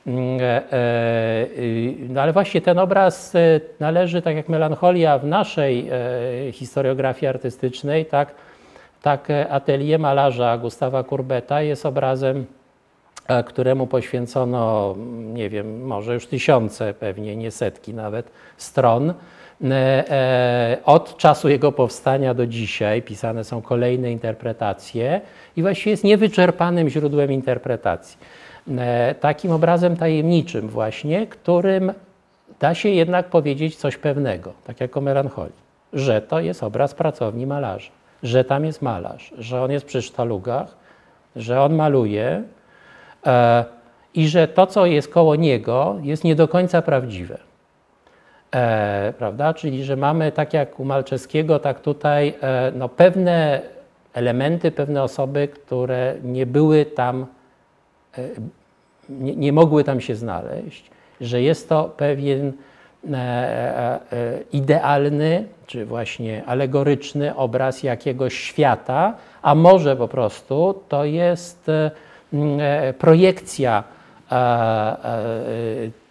Mm, e, e, no ale właśnie ten obraz e, należy, tak jak melancholia w naszej historiografii artystycznej, tak, tak atelier malarza Gustawa Kurbeta jest obrazem, któremu poświęcono, nie wiem, może już tysiące, pewnie nie setki nawet stron. Od czasu jego powstania do dzisiaj pisane są kolejne interpretacje i właściwie jest niewyczerpanym źródłem interpretacji. E, takim obrazem tajemniczym właśnie, którym da się jednak powiedzieć coś pewnego, tak jak o melancholii, że to jest obraz pracowni malarza, że tam jest malarz, że on jest przy sztalugach, że on maluje e, i że to, co jest koło niego, jest nie do końca prawdziwe. E, prawda? Czyli, że mamy tak jak u Malczewskiego, tak tutaj e, no, pewne elementy, pewne osoby, które nie były tam e, nie, nie mogły tam się znaleźć, że jest to pewien idealny, czy właśnie alegoryczny obraz jakiegoś świata, a może po prostu to jest projekcja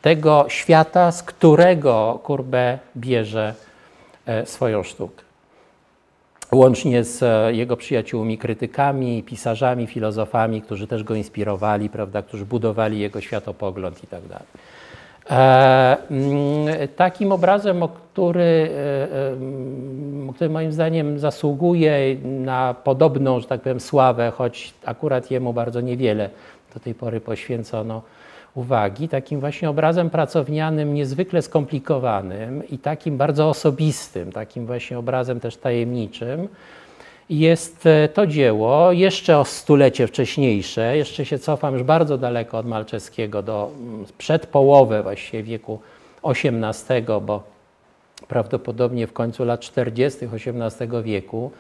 tego świata, z którego Courbet bierze swoją sztukę łącznie z e, jego przyjaciółmi, krytykami, pisarzami, filozofami, którzy też go inspirowali, prawda, którzy budowali jego światopogląd i tak dalej. E, mm, takim obrazem, o który, e, który moim zdaniem zasługuje na podobną, że tak powiem, sławę, choć akurat jemu bardzo niewiele do tej pory poświęcono, uwagi, takim właśnie obrazem pracownianym niezwykle skomplikowanym i takim bardzo osobistym, takim właśnie obrazem też tajemniczym, jest e, to dzieło jeszcze o stulecie wcześniejsze, jeszcze się cofam już bardzo daleko od Malczewskiego, do mm, przed połowę właściwie wieku XVIII, bo prawdopodobnie w końcu lat 40. XVIII wieku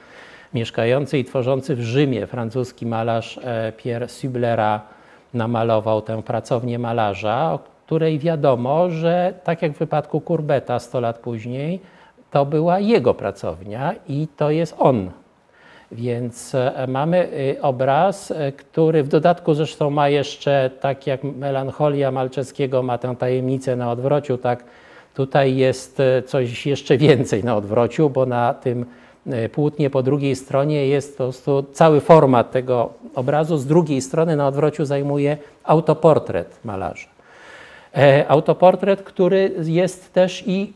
mieszkający i tworzący w Rzymie francuski malarz e, Pierre Sublera namalował tę pracownię malarza, o której wiadomo, że tak jak w wypadku Kurbeta 100 lat później, to była jego pracownia i to jest on. Więc e, mamy y, obraz, e, który w dodatku zresztą ma jeszcze, tak jak melancholia Malczewskiego ma tę tajemnicę na odwrociu, tak tutaj jest e, coś jeszcze więcej na odwrociu, bo na tym płótnie po drugiej stronie jest po prostu cały format tego obrazu. Z drugiej strony na odwrociu zajmuje autoportret malarza. Autoportret, który jest też i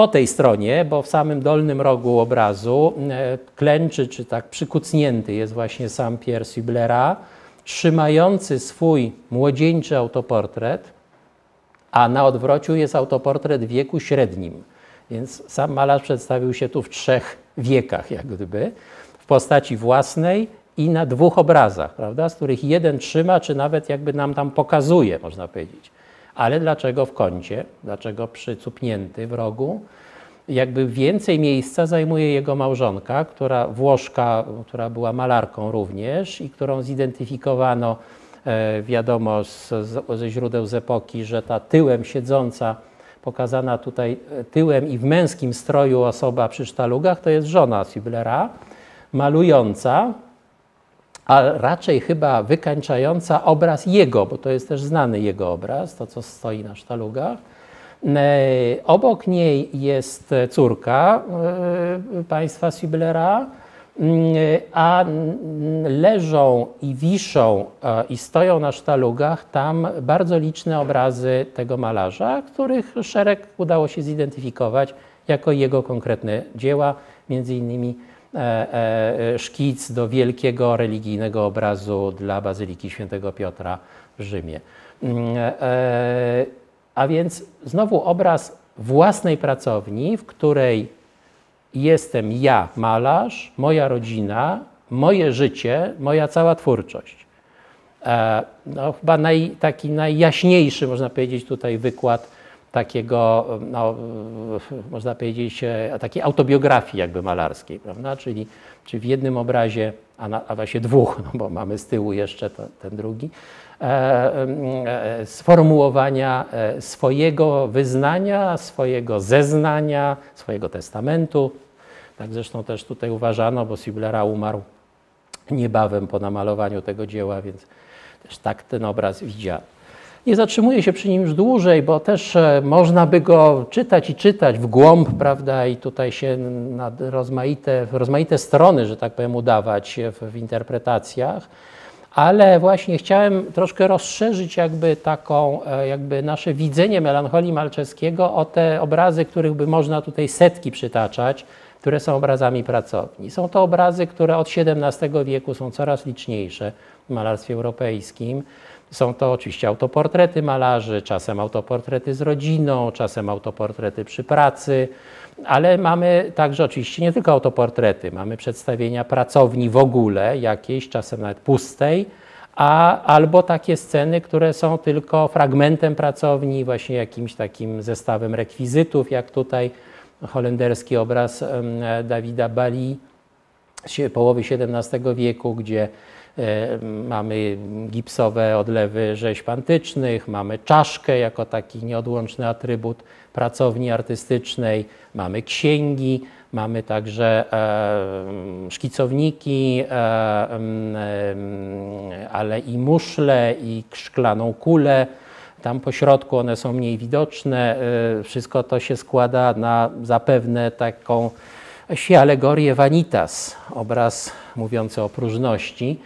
po tej stronie, bo w samym dolnym rogu obrazu e, klęczy, czy tak przykucnięty jest właśnie sam Pierre Sublera, trzymający swój młodzieńczy autoportret, a na odwrociu jest autoportret wieku średnim. Więc sam malarz przedstawił się tu w trzech wiekach, jak gdyby, w postaci własnej i na dwóch obrazach, prawda, z których jeden trzyma, czy nawet jakby nam tam pokazuje, można powiedzieć. Ale dlaczego w kącie? Dlaczego przycupnięty w rogu? Jakby więcej miejsca zajmuje jego małżonka, która Włoszka, która była malarką również i którą zidentyfikowano, e, wiadomo z, ze źródeł z epoki, że ta tyłem siedząca pokazana tutaj e, tyłem i w męskim stroju osoba przy sztalugach, to jest żona Siblera, malująca, a raczej chyba wykańczająca obraz jego, bo to jest też znany jego obraz, to co stoi na sztalugach. E, obok niej jest córka e, państwa Siblera, Mm, a leżą i wiszą i stoją na sztalugach tam bardzo liczne obrazy tego malarza, których szereg udało się zidentyfikować jako jego konkretne dzieła, między innymi e, e, szkic do wielkiego religijnego obrazu dla Bazyliki Świętego Piotra w Rzymie. Mm, a więc znowu obraz własnej pracowni, w której jestem ja, malarz, moja rodzina, moje życie, moja cała twórczość. No, chyba naj, taki najjaśniejszy, można powiedzieć, tutaj wykład takiego, no, można powiedzieć, e, takiej autobiografii jakby malarskiej, prawda? Czyli, czyli w jednym obrazie, a, na, a właśnie dwóch, no bo mamy z tyłu jeszcze to, ten drugi, e, e, sformułowania e, swojego wyznania, swojego zeznania, swojego testamentu. Tak zresztą też tutaj uważano, bo Siblera umarł niebawem po namalowaniu tego dzieła, więc też tak ten obraz widziano. Nie zatrzymuję się przy nim już dłużej, bo też e, można by go czytać i czytać w głąb, prawda, i tutaj się na rozmaite, rozmaite strony, że tak powiem, udawać w, w interpretacjach, ale właśnie chciałem troszkę rozszerzyć jakby taką, e, jakby nasze widzenie melancholii Malczewskiego o te obrazy, których by można tutaj setki przytaczać, które są obrazami pracowni. Są to obrazy, które od XVII wieku są coraz liczniejsze w malarstwie europejskim. Są to oczywiście autoportrety malarzy, czasem autoportrety z rodziną, czasem autoportrety przy pracy, ale mamy także oczywiście nie tylko autoportrety, mamy przedstawienia pracowni w ogóle, jakiejś, czasem nawet pustej, a, albo takie sceny, które są tylko fragmentem pracowni, właśnie jakimś takim zestawem rekwizytów, jak tutaj holenderski obraz Dawida Bali z połowy XVII wieku, gdzie mamy gipsowe odlewy rzeźb antycznych, mamy czaszkę jako taki nieodłączny atrybut pracowni artystycznej, mamy księgi, mamy także e, szkicowniki, e, ale i muszle, i szklaną kulę. Tam po środku one są mniej widoczne. Wszystko to się składa na zapewne taką alegorię vanitas, obraz mówiący o próżności.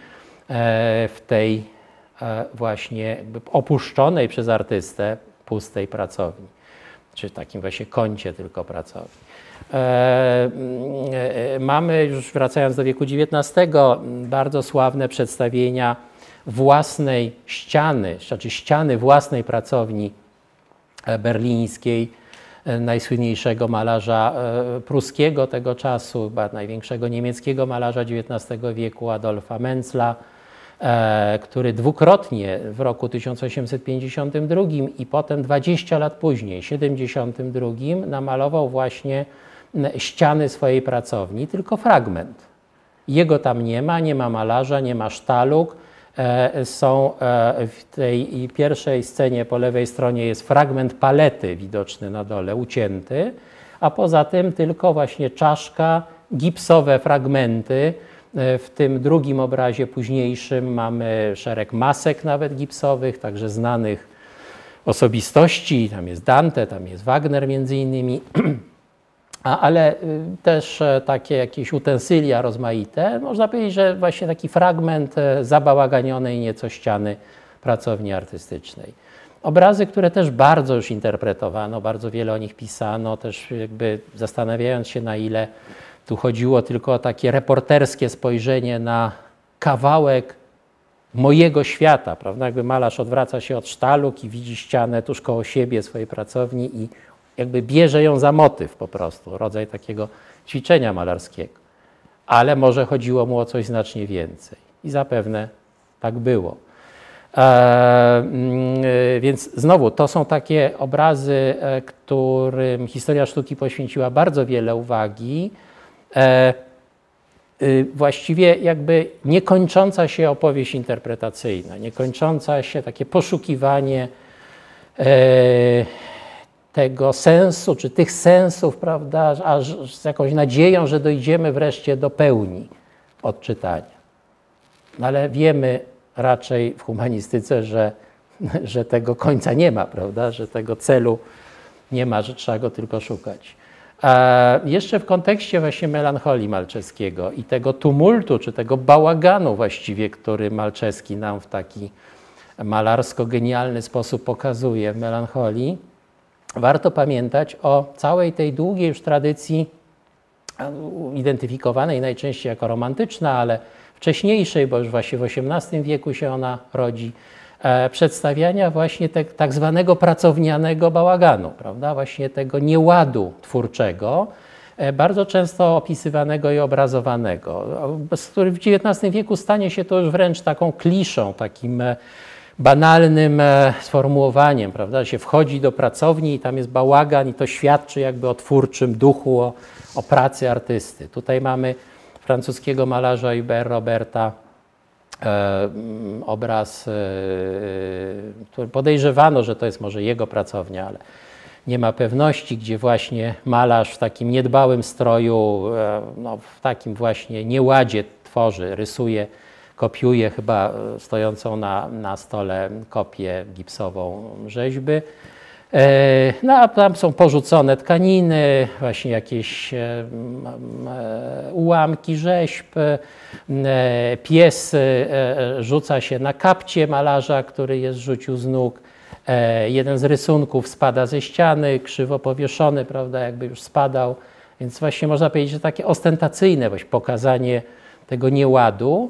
E, w tej e, właśnie opuszczonej przez artystę pustej pracowni, czy takim właśnie kącie tylko pracowni. E, mamy już wracając do wieku XIX bardzo sławne przedstawienia własnej ściany, znaczy ściany własnej pracowni berlińskiej, najsłynniejszego malarza pruskiego tego czasu, chyba największego niemieckiego malarza XIX wieku Adolfa Menzla, który dwukrotnie w roku 1852 i potem 20 lat później, 72, namalował właśnie ściany swojej pracowni, tylko fragment. Jego tam nie ma, nie ma malarza, nie ma sztaluk. E, są e, w tej pierwszej scenie po lewej stronie jest fragment palety widoczny na dole, ucięty, a poza tym tylko właśnie czaszka, gipsowe fragmenty, E, w tym drugim obrazie późniejszym mamy szereg masek nawet gipsowych, także znanych osobistości. Tam jest Dante, tam jest Wagner między innymi. ale y, też e, takie jakieś utensylia rozmaite. Można powiedzieć, że właśnie taki fragment e, zabałaganionej nieco ściany pracowni artystycznej. Obrazy, które też bardzo już interpretowano, bardzo wiele o nich pisano, też jakby zastanawiając się na ile tu chodziło tylko o takie reporterskie spojrzenie na kawałek mojego świata, prawda? Jakby malarz odwraca się od sztaluk i widzi ścianę tuż koło siebie, swojej pracowni i jakby bierze ją za motyw po prostu, rodzaj takiego ćwiczenia malarskiego. Ale może chodziło mu o coś znacznie więcej. I zapewne tak było. E, yy, więc znowu, to są takie obrazy, e, którym historia sztuki poświęciła bardzo wiele uwagi. E, y, właściwie jakby niekończąca się opowieść interpretacyjna, niekończąca się takie poszukiwanie e, tego sensu, czy tych sensów, prawda, aż z jakąś nadzieją, że dojdziemy wreszcie do pełni odczytania. No ale wiemy raczej w humanistyce, że, że tego końca nie ma, prawda, że tego celu nie ma, że trzeba go tylko szukać. Jeszcze w kontekście właśnie melancholii Malczewskiego i tego tumultu, czy tego bałaganu właściwie, który Malczewski nam w taki malarsko-genialny sposób pokazuje w melancholii, warto pamiętać o całej tej długiej już tradycji identyfikowanej najczęściej jako romantyczna, ale wcześniejszej, bo już właśnie w XVIII wieku się ona rodzi, e, przedstawiania właśnie te, tak zwanego pracownianego bałaganu, prawda? właśnie tego nieładu twórczego, e, bardzo często opisywanego i obrazowanego, który w XIX wieku stanie się to już wręcz taką kliszą, takim e, banalnym sformułowaniem, prawda? Się wchodzi do pracowni i tam jest bałagan i to świadczy jakby o twórczym duchu, o, o pracy artysty. Tutaj mamy francuskiego malarza Hubert Roberta E, obraz, e, który podejrzewano, że to jest może jego pracownia, ale nie ma pewności, gdzie właśnie malarz w takim niedbałym stroju, e, no, w takim właśnie nieładzie tworzy, rysuje, kopiuje chyba stojącą na, na stole kopię gipsową rzeźby. E, no a tam są porzucone tkaniny, właśnie jakieś e, e, ułamki rzeźb. Pies rzuca się na kapcie malarza, który jest rzucił z nóg. Jeden z rysunków spada ze ściany, krzywo powieszony, prawda, jakby już spadał. Więc właśnie można powiedzieć, że takie ostentacyjne właśnie pokazanie tego nieładu,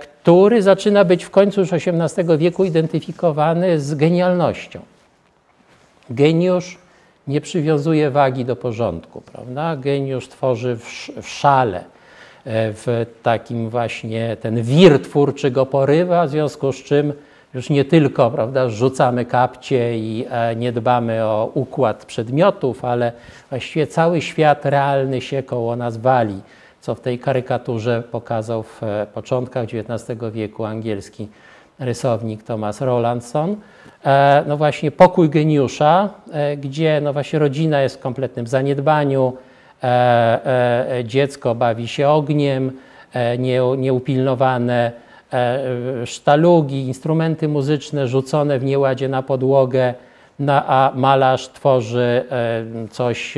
który zaczyna być w końcu już XVIII wieku identyfikowany z genialnością. Geniusz nie przywiązuje wagi do porządku, prawda? Geniusz tworzy w, szale, e, w takim właśnie ten wir twórczy go porywa, w związku z czym już nie tylko prawda, rzucamy kapcie i e, nie dbamy o układ przedmiotów, ale właściwie cały świat realny się koło nas wali, co w tej karykaturze pokazał w e, początkach XIX wieku angielski rysownik Thomas Rowlandson. E, no właśnie pokój geniusza, e, gdzie no właśnie rodzina jest w kompletnym zaniedbaniu, e, dziecko bawi się ogniem, nieupilnowane sztalugi, instrumenty muzyczne rzucone w nieładzie na podłogę, a malarz tworzy coś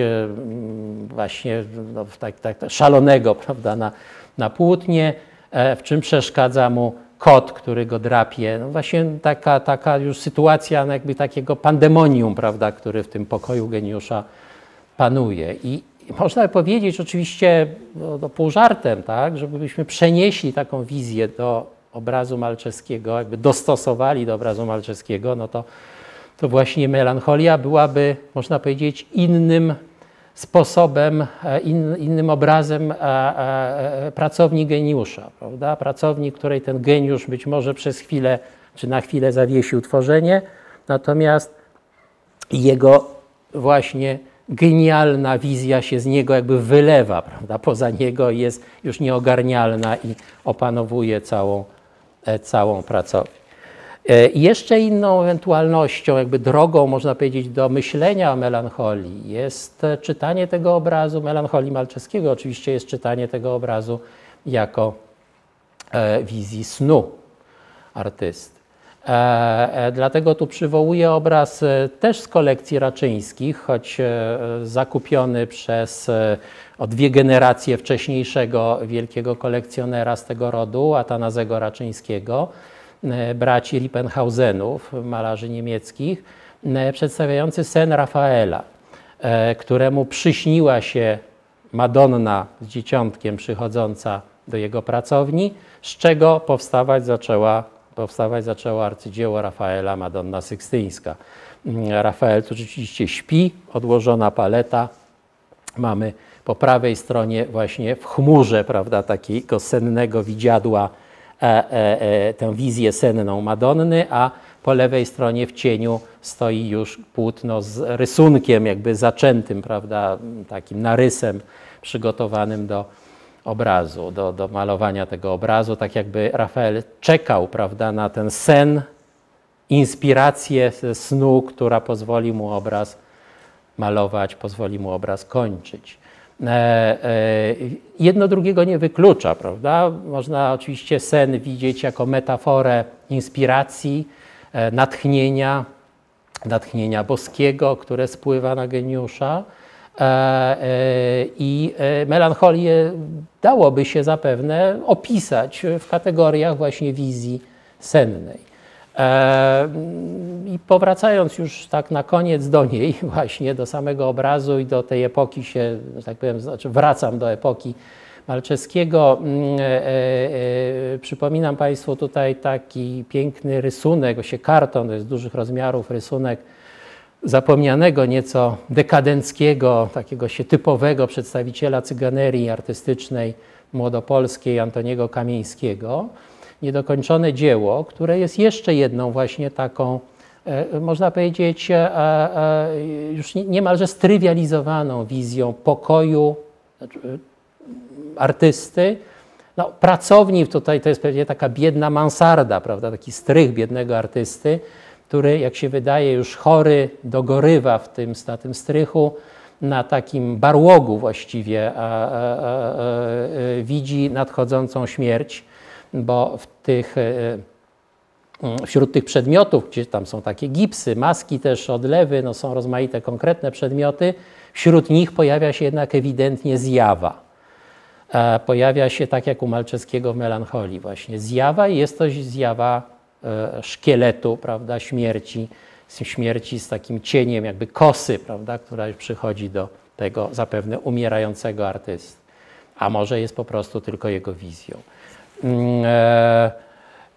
właśnie no, tak, tak, szalonego prawda, na, na płótnie, w czym przeszkadza mu kot, który go drapie. No właśnie taka, taka już sytuacja no jakby takiego pandemonium, prawda, który w tym pokoju geniusza panuje. I można powiedzieć oczywiście no, no, pół żartem, tak, żebyśmy przenieśli taką wizję do obrazu malczeskiego, jakby dostosowali do obrazu malczeskiego, no to, to właśnie melancholia byłaby, można powiedzieć, innym sposobem, e, in, innym obrazem a, e, pracowni geniusza, prawda? Pracowni, której ten geniusz być może przez chwilę, czy na chwilę zawiesił tworzenie, natomiast jego właśnie genialna wizja się z niego jakby wylewa, prawda? Poza niego jest już nieogarnialna i opanowuje całą, e, całą pracownię. E, jeszcze inną ewentualnością, jakby drogą, można powiedzieć, do myślenia o melancholii jest czytanie tego obrazu, melancholii Malczeskiego oczywiście jest czytanie tego obrazu jako e, wizji snu artysty. E, dlatego tu przywołuję obraz też z kolekcji raczyńskich, choć zakupiony przez o dwie generacje wcześniejszego wielkiego kolekcjonera z tego rodu, Atanazego Raczyńskiego. E, braci Rippenhausenów, malarzy niemieckich, e, przedstawiający sen Rafaela, e, któremu przyśniła się Madonna z dzieciątkiem przychodząca do jego pracowni, z czego powstawać zaczęła, powstawać zaczęło arcydzieło Rafaela Madonna Sykstyńska. Mm, Rafael tu rzeczywiście śpi, odłożona paleta. Mamy po prawej stronie właśnie w chmurze, prawda, takiego sennego widziadła tę wizję senną Madonny, a po lewej stronie w cieniu stoi już płótno z rysunkiem jakby zaczętym, prawda, takim narysem przygotowanym do obrazu, do, do malowania tego obrazu, tak jakby Rafael czekał, prawda, na ten sen, inspirację snu, która pozwoli mu obraz malować, pozwoli mu obraz kończyć. E, e, jedno drugiego nie wyklucza, prawda? Można oczywiście sen widzieć jako metaforę inspiracji, e, natchnienia, natchnienia boskiego, które spływa na geniusza. I melancholię dałoby się zapewne opisać w kategoriach właśnie wizji sennej. I powracając już tak na koniec do niej, właśnie do samego obrazu i do tej epoki się, tak powiem, znaczy wracam do epoki Malczewskiego. Mm, e, e, e, przypominam Państwu tutaj taki piękny rysunek, się karton, to jest dużych rozmiarów rysunek zapomnianego, nieco dekadenckiego, takiego się typowego przedstawiciela cyganerii artystycznej młodopolskiej Antoniego Kamieńskiego. Niedokończone dzieło, które jest jeszcze jedną właśnie taką, e, można powiedzieć, e, e, już niemalże strywializowaną wizją pokoju znaczy, artysty. No, pracowni tutaj to jest pewnie taka biedna mansarda, prawda, taki strych biednego artysty, który, jak się wydaje, już chory dogorywa w tym, na tym strychu, na takim barłogu właściwie a, a, a, e, widzi nadchodzącą śmierć, bo w tych, e, wśród tych przedmiotów, gdzie tam są takie gipsy, maski też, odlewy, no są rozmaite konkretne przedmioty, wśród nich pojawia się jednak ewidentnie zjawa. E, pojawia się, tak jak u Malczewskiego w Melancholii właśnie, zjawa i jest to zjawa E, szkieletu, prawda, śmierci, śmierci z takim cieniem jakby kosy, prawda, która przychodzi do tego zapewne umierającego artysty. A może jest po prostu tylko jego wizją. Mm, e,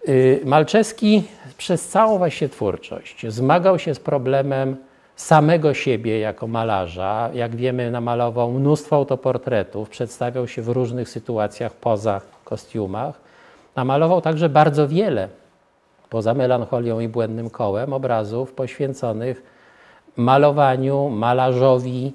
y, Malczewski przez całą właśnie twórczość zmagał się z problemem samego siebie jako malarza. Jak wiemy, namalował mnóstwo autoportretów, przedstawiał się w różnych sytuacjach, pozach, kostiumach. Namalował także bardzo wiele poza melancholią i błędnym kołem, obrazów poświęconych malowaniu, malarzowi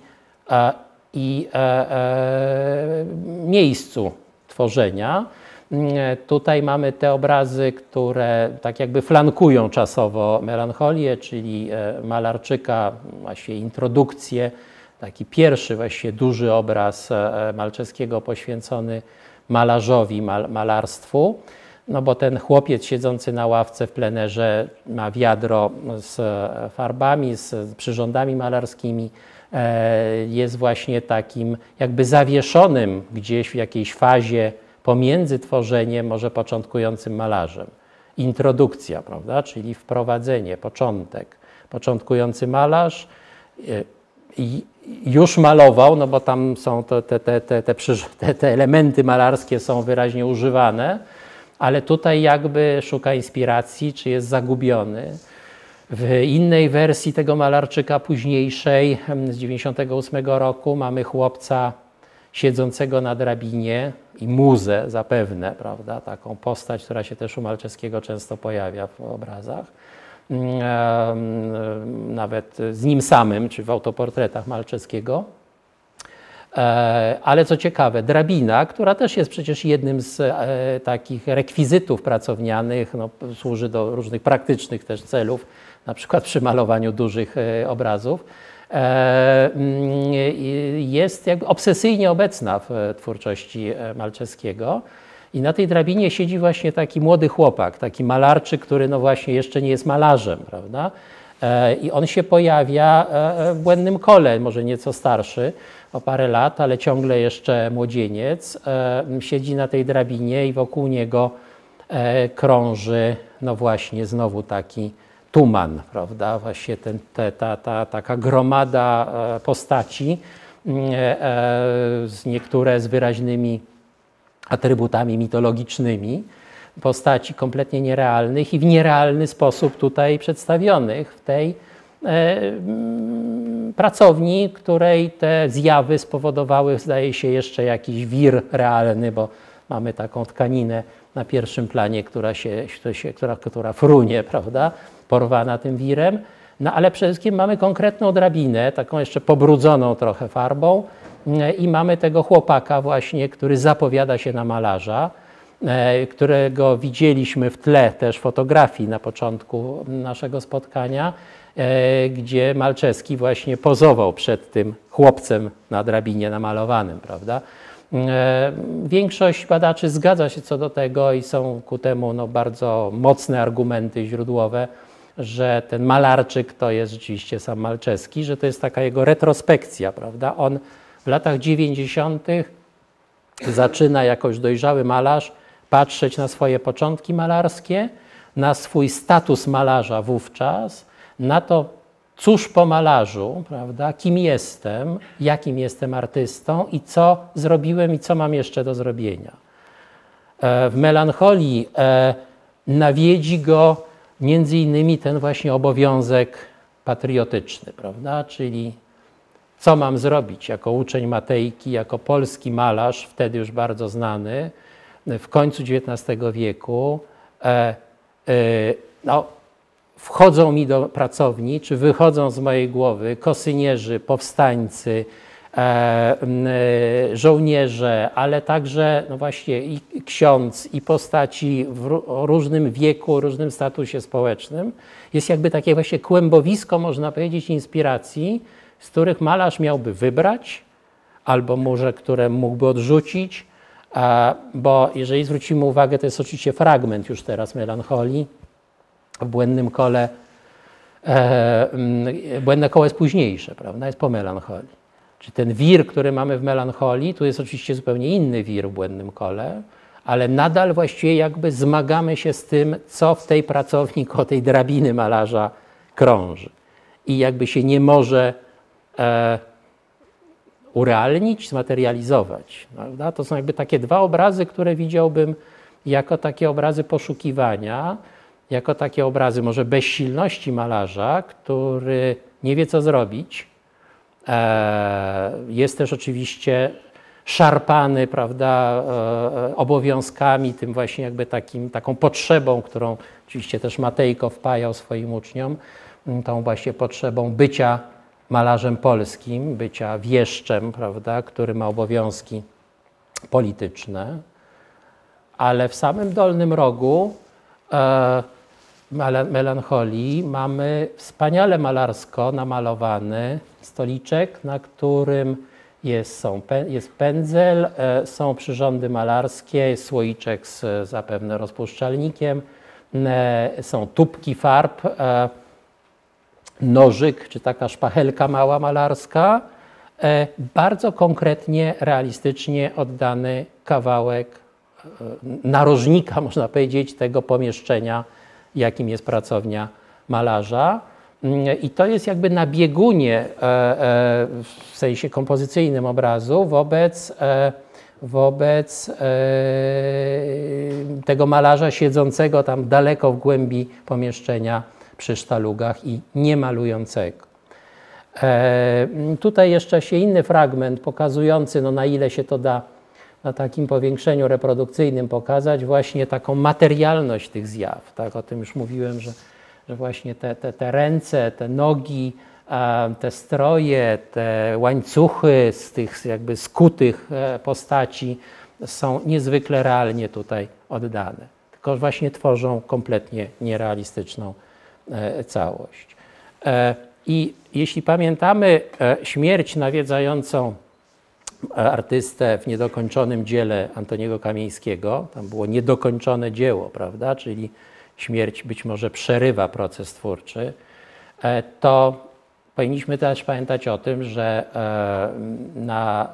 i e, e, miejscu tworzenia. Mm, tutaj mamy te obrazy, które tak jakby flankują czasowo melancholię, czyli e, Malarczyka, właśnie introdukcję, taki pierwszy właśnie duży obraz e, Malczewskiego poświęcony malarzowi, mal, malarstwu. No bo ten chłopiec siedzący na ławce w plenerze ma wiadro z farbami, z przyrządami malarskimi, e, jest właśnie takim jakby zawieszonym gdzieś w jakiejś fazie pomiędzy tworzeniem, może początkującym malarzem. Introdukcja, prawda, czyli wprowadzenie, początek. Początkujący malarz e, już malował, no bo tam są te, te, te, te, te elementy malarskie są wyraźnie używane, ale tutaj jakby szuka inspiracji, czy jest zagubiony. W innej wersji tego malarczyka późniejszej, z 98 roku, mamy chłopca siedzącego na drabinie i muzę zapewne, prawda, taką postać, która się też u Malczewskiego często pojawia w obrazach. Nawet z nim samym, czy w autoportretach Malczewskiego. E, ale co ciekawe, drabina, która też jest przecież jednym z e, takich rekwizytów pracownianych, no, służy do różnych praktycznych też celów, na przykład przy malowaniu dużych e, obrazów, jest jakby obsesyjnie obecna w twórczości Malczewskiego. I na tej drabinie siedzi właśnie taki młody chłopak, taki malarczyk, który no właśnie jeszcze nie jest malarzem, prawda? I on się pojawia w błędnym kole, może nieco starszy, o parę lat, ale ciągle jeszcze młodzieniec, e, siedzi na tej drabinie i wokół niego e, krąży, no właśnie, znowu taki tuman, prawda? Właśnie ten, te, ta, ta taka gromada e, postaci, z niektóre z wyraźnymi atrybutami mitologicznymi, postaci kompletnie nierealnych i w nierealny sposób tutaj przedstawionych w tej pracowni, której te zjawy spowodowały, zdaje się, jeszcze jakiś wir realny, bo mamy taką tkaninę na pierwszym planie, która, się, która, która frunie, prawda, porwana tym wirem. No ale przede wszystkim mamy konkretną drabinę, taką jeszcze pobrudzoną trochę farbą i mamy tego chłopaka właśnie, który zapowiada się na malarza, e, którego widzieliśmy w tle też fotografii na początku naszego spotkania E, gdzie Malczewski właśnie pozował przed tym chłopcem na drabinie namalowanym, prawda? E, większość badaczy zgadza się co do tego i są ku temu no, bardzo mocne argumenty źródłowe, że ten malarczyk to jest rzeczywiście sam Malczewski, że to jest taka jego retrospekcja, prawda? On w latach 90. zaczyna jako już dojrzały malarz patrzeć na swoje początki malarskie, na swój status malarza wówczas, na to, cóż po malarzu, prawda? Kim jestem, jakim jestem artystą i co zrobiłem i co mam jeszcze do zrobienia. E, w melancholii e, nawiedzi go między innymi ten właśnie obowiązek patriotyczny, prawda? Czyli co mam zrobić jako uczeń Matejki, jako polski malarz, wtedy już bardzo znany, w końcu XIX wieku. E, no, wchodzą mi do pracowni, czy wychodzą z mojej głowy kosynierzy, powstańcy, e, e, żołnierze, ale także no właśnie i ksiądz, i postaci w różnym wieku, różnym statusie społecznym. Jest jakby takie właśnie kłębowisko, można powiedzieć, inspiracji, z których malarz miałby wybrać, albo może które mógłby odrzucić, bo jeżeli zwrócimy uwagę, to jest oczywiście fragment już teraz melancholii, w błędnym kole, e, błędne koło jest późniejsze, prawda, jest po melancholii. Czy ten wir, który mamy w melancholii, tu jest oczywiście zupełnie inny wir w błędnym kole, ale nadal właściwie jakby zmagamy się z tym, co w tej pracowni koło tej drabiny malarza krąży. I jakby się nie może e, urealnić, zmaterializować. Prawda? To są jakby takie dwa obrazy, które widziałbym jako takie obrazy poszukiwania, jako takie obrazy może bezsilności malarza, który nie wie, co zrobić. E, jest też oczywiście szarpany, prawda, e, obowiązkami, tym właśnie jakby takim, taką potrzebą, którą oczywiście też Matejko wpajał swoim uczniom, tą właśnie potrzebą bycia malarzem polskim, bycia wieszczem, prawda, który ma obowiązki polityczne. Ale w samym dolnym rogu e, melancholii. Mamy wspaniale malarsko namalowany stoliczek, na którym jest, są, jest pędzel, e, są przyrządy malarskie, jest słoiczek z zapewne rozpuszczalnikiem, e, są tubki farb, e, nożyk czy taka szpachelka mała malarska, bardzo konkretnie, realistycznie oddany kawałek narożnika, można powiedzieć, tego pomieszczenia jakim jest pracownia malarza. I to jest jakby na biegunie e, e, w sensie kompozycyjnym obrazu wobec, e, wobec tego malarza siedzącego tam daleko w głębi pomieszczenia przy sztalugach i nie malującego. Tutaj jeszcze się inny fragment pokazujący, no na ile się to da na takim powiększeniu reprodukcyjnym pokazać właśnie taką materialność tych zjaw. Tak? O tym już mówiłem, że, że właśnie te, te, te ręce, te nogi, te stroje, te łańcuchy z tych jakby skutych e, postaci są niezwykle realnie tutaj oddane. Tylko właśnie tworzą kompletnie nierealistyczną e, całość. E, I jeśli pamiętamy śmierć nawiedzającą artystę w niedokończonym dziele Antoniego Kamieńskiego. Tam było niedokończone dzieło, prawda? Czyli śmierć być może przerywa proces twórczy. E, to powinniśmy też pamiętać o tym, że, e, na,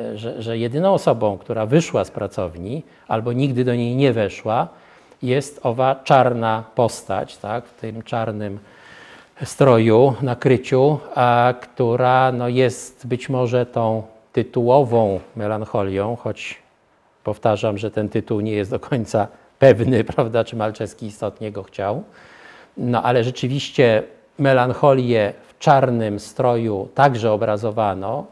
e, że, że jedyną osobą, która wyszła z pracowni albo nigdy do niej nie weszła, jest owa czarna postać, tak? w tym czarnym stroju, nakryciu, a, która no, jest być może tą tytułową melancholią, choć powtarzam, że ten tytuł nie jest do końca pewny, prawda, czy Malczewski istotnie go chciał. No ale rzeczywiście melancholię w czarnym stroju także obrazowano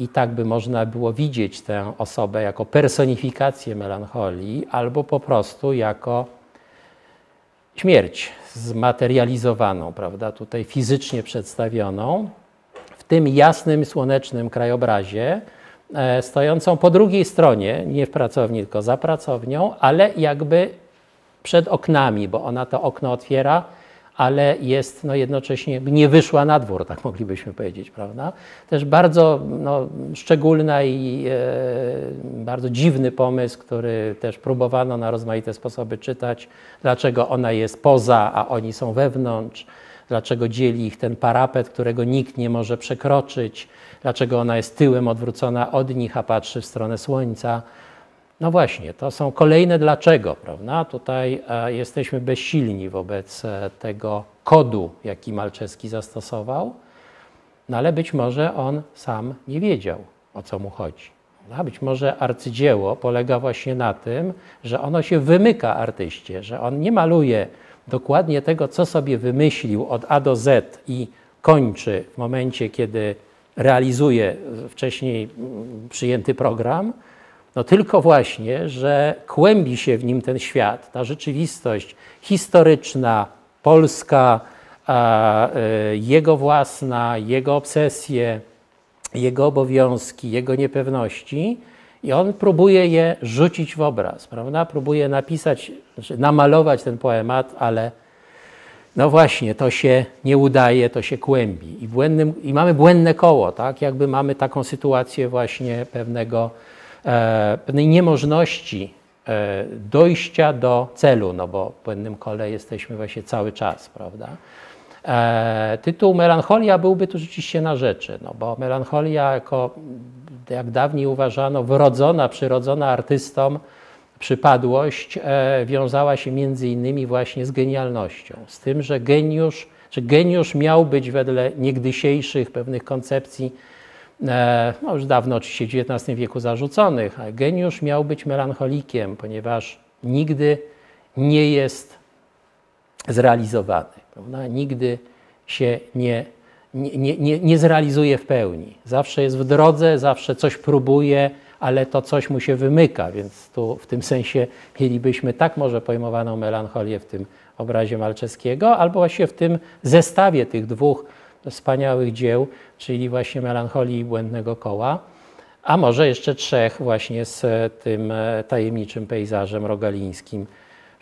i tak by można było widzieć tę osobę jako personifikację melancholii albo po prostu jako śmierć zmaterializowaną, prawda, tutaj fizycznie przedstawioną tym jasnym, słonecznym krajobrazie, e, stojącą po drugiej stronie, nie w pracowni, tylko za pracownią, ale jakby przed oknami, bo ona to okno otwiera, ale jest no, jednocześnie nie wyszła na dwór, tak moglibyśmy powiedzieć, prawda? Też bardzo no, i e, bardzo dziwny pomysł, który też próbowano na rozmaite sposoby czytać, dlaczego ona jest poza, a oni są wewnątrz dlaczego dzieli ich ten parapet, którego nikt nie może przekroczyć, dlaczego ona jest tyłem odwrócona od nich, a patrzy w stronę słońca. No właśnie, to są kolejne dlaczego, prawda? Tutaj e, jesteśmy bezsilni wobec e, tego kodu, jaki Malczewski zastosował, no ale być może on sam nie wiedział, o co mu chodzi. No, być może arcydzieło polega właśnie na tym, że ono się wymyka artyście, że on nie maluje dokładnie tego, co sobie wymyślił od A do Z i kończy w momencie, kiedy realizuje wcześniej przyjęty program, no tylko właśnie, że kłębi się w nim ten świat, ta rzeczywistość historyczna, polska, y, jego własna, jego obsesje, jego obowiązki, jego niepewności i on próbuje je rzucić w obraz, prawda? Próbuje napisać, znaczy namalować ten poemat, ale no właśnie, to się nie udaje, to się kłębi. I, błędnym, i mamy błędne koło, tak? Jakby mamy taką sytuację właśnie pewnego, e, pewnej niemożności e, dojścia do celu, no bo w błędnym kole jesteśmy właśnie cały czas, prawda? E, tytuł Melancholia byłby tu rzeczywiście na rzeczy, no bo melancholia jako, jak dawniej uważano, wrodzona, przyrodzona artystom przypadłość e, wiązała się między innymi właśnie z genialnością, z tym, że geniusz, że geniusz miał być wedle niegdysiejszych pewnych koncepcji, e, no już dawno oczywiście XIX wieku zarzuconych, ale geniusz miał być melancholikiem, ponieważ nigdy nie jest zrealizowany prawda? nigdy się nie, nie, nie, nie zrealizuje w pełni. Zawsze jest w drodze, zawsze coś próbuje, ale to coś mu się wymyka, więc tu w tym sensie mielibyśmy tak może pojmowaną melancholię w tym obrazie Malczewskiego, albo właśnie w tym zestawie tych dwóch wspaniałych dzieł, czyli właśnie melancholii i błędnego koła, a może jeszcze trzech właśnie z tym tajemniczym pejzażem rogalińskim,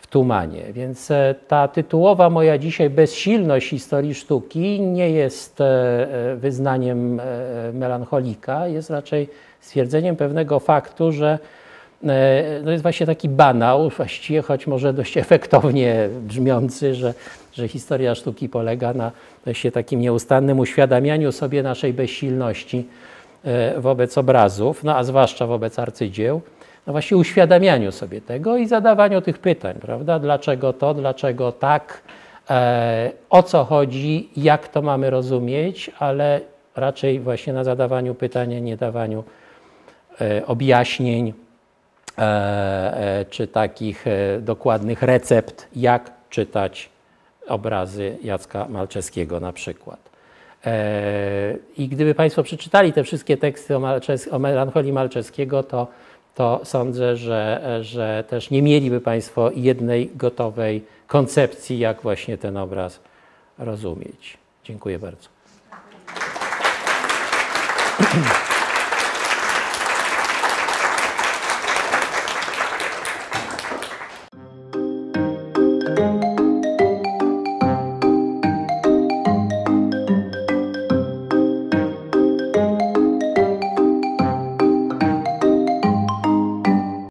w Tumanie. Więc e, ta tytułowa moja dzisiaj bezsilność historii sztuki nie jest e, e, wyznaniem melancholika, jest raczej stwierdzeniem pewnego faktu, że no jest właśnie taki banał, właściwie choć może dość efektownie brzmiący, że, że historia sztuki polega na właśnie takim nieustannym uświadamianiu sobie naszej bezsilności wobec obrazów, no a zwłaszcza wobec arcydzieł no właśnie uświadamianiu sobie tego i zadawaniu tych pytań, prawda? Dlaczego to, dlaczego tak, e, o co chodzi, jak to mamy rozumieć, ale raczej właśnie na zadawaniu pytań, nie dawaniu e, objaśnień e, e czy takich e, dokładnych recept, jak czytać obrazy Jacka Malczewskiego na przykład. E, I gdyby Państwo przeczytali te wszystkie teksty o, Malczes o melancholii Malczewskiego, to to sądzę, że, że też nie mieliby Państwo jednej gotowej koncepcji, jak właśnie ten obraz rozumieć. Dziękuję bardzo.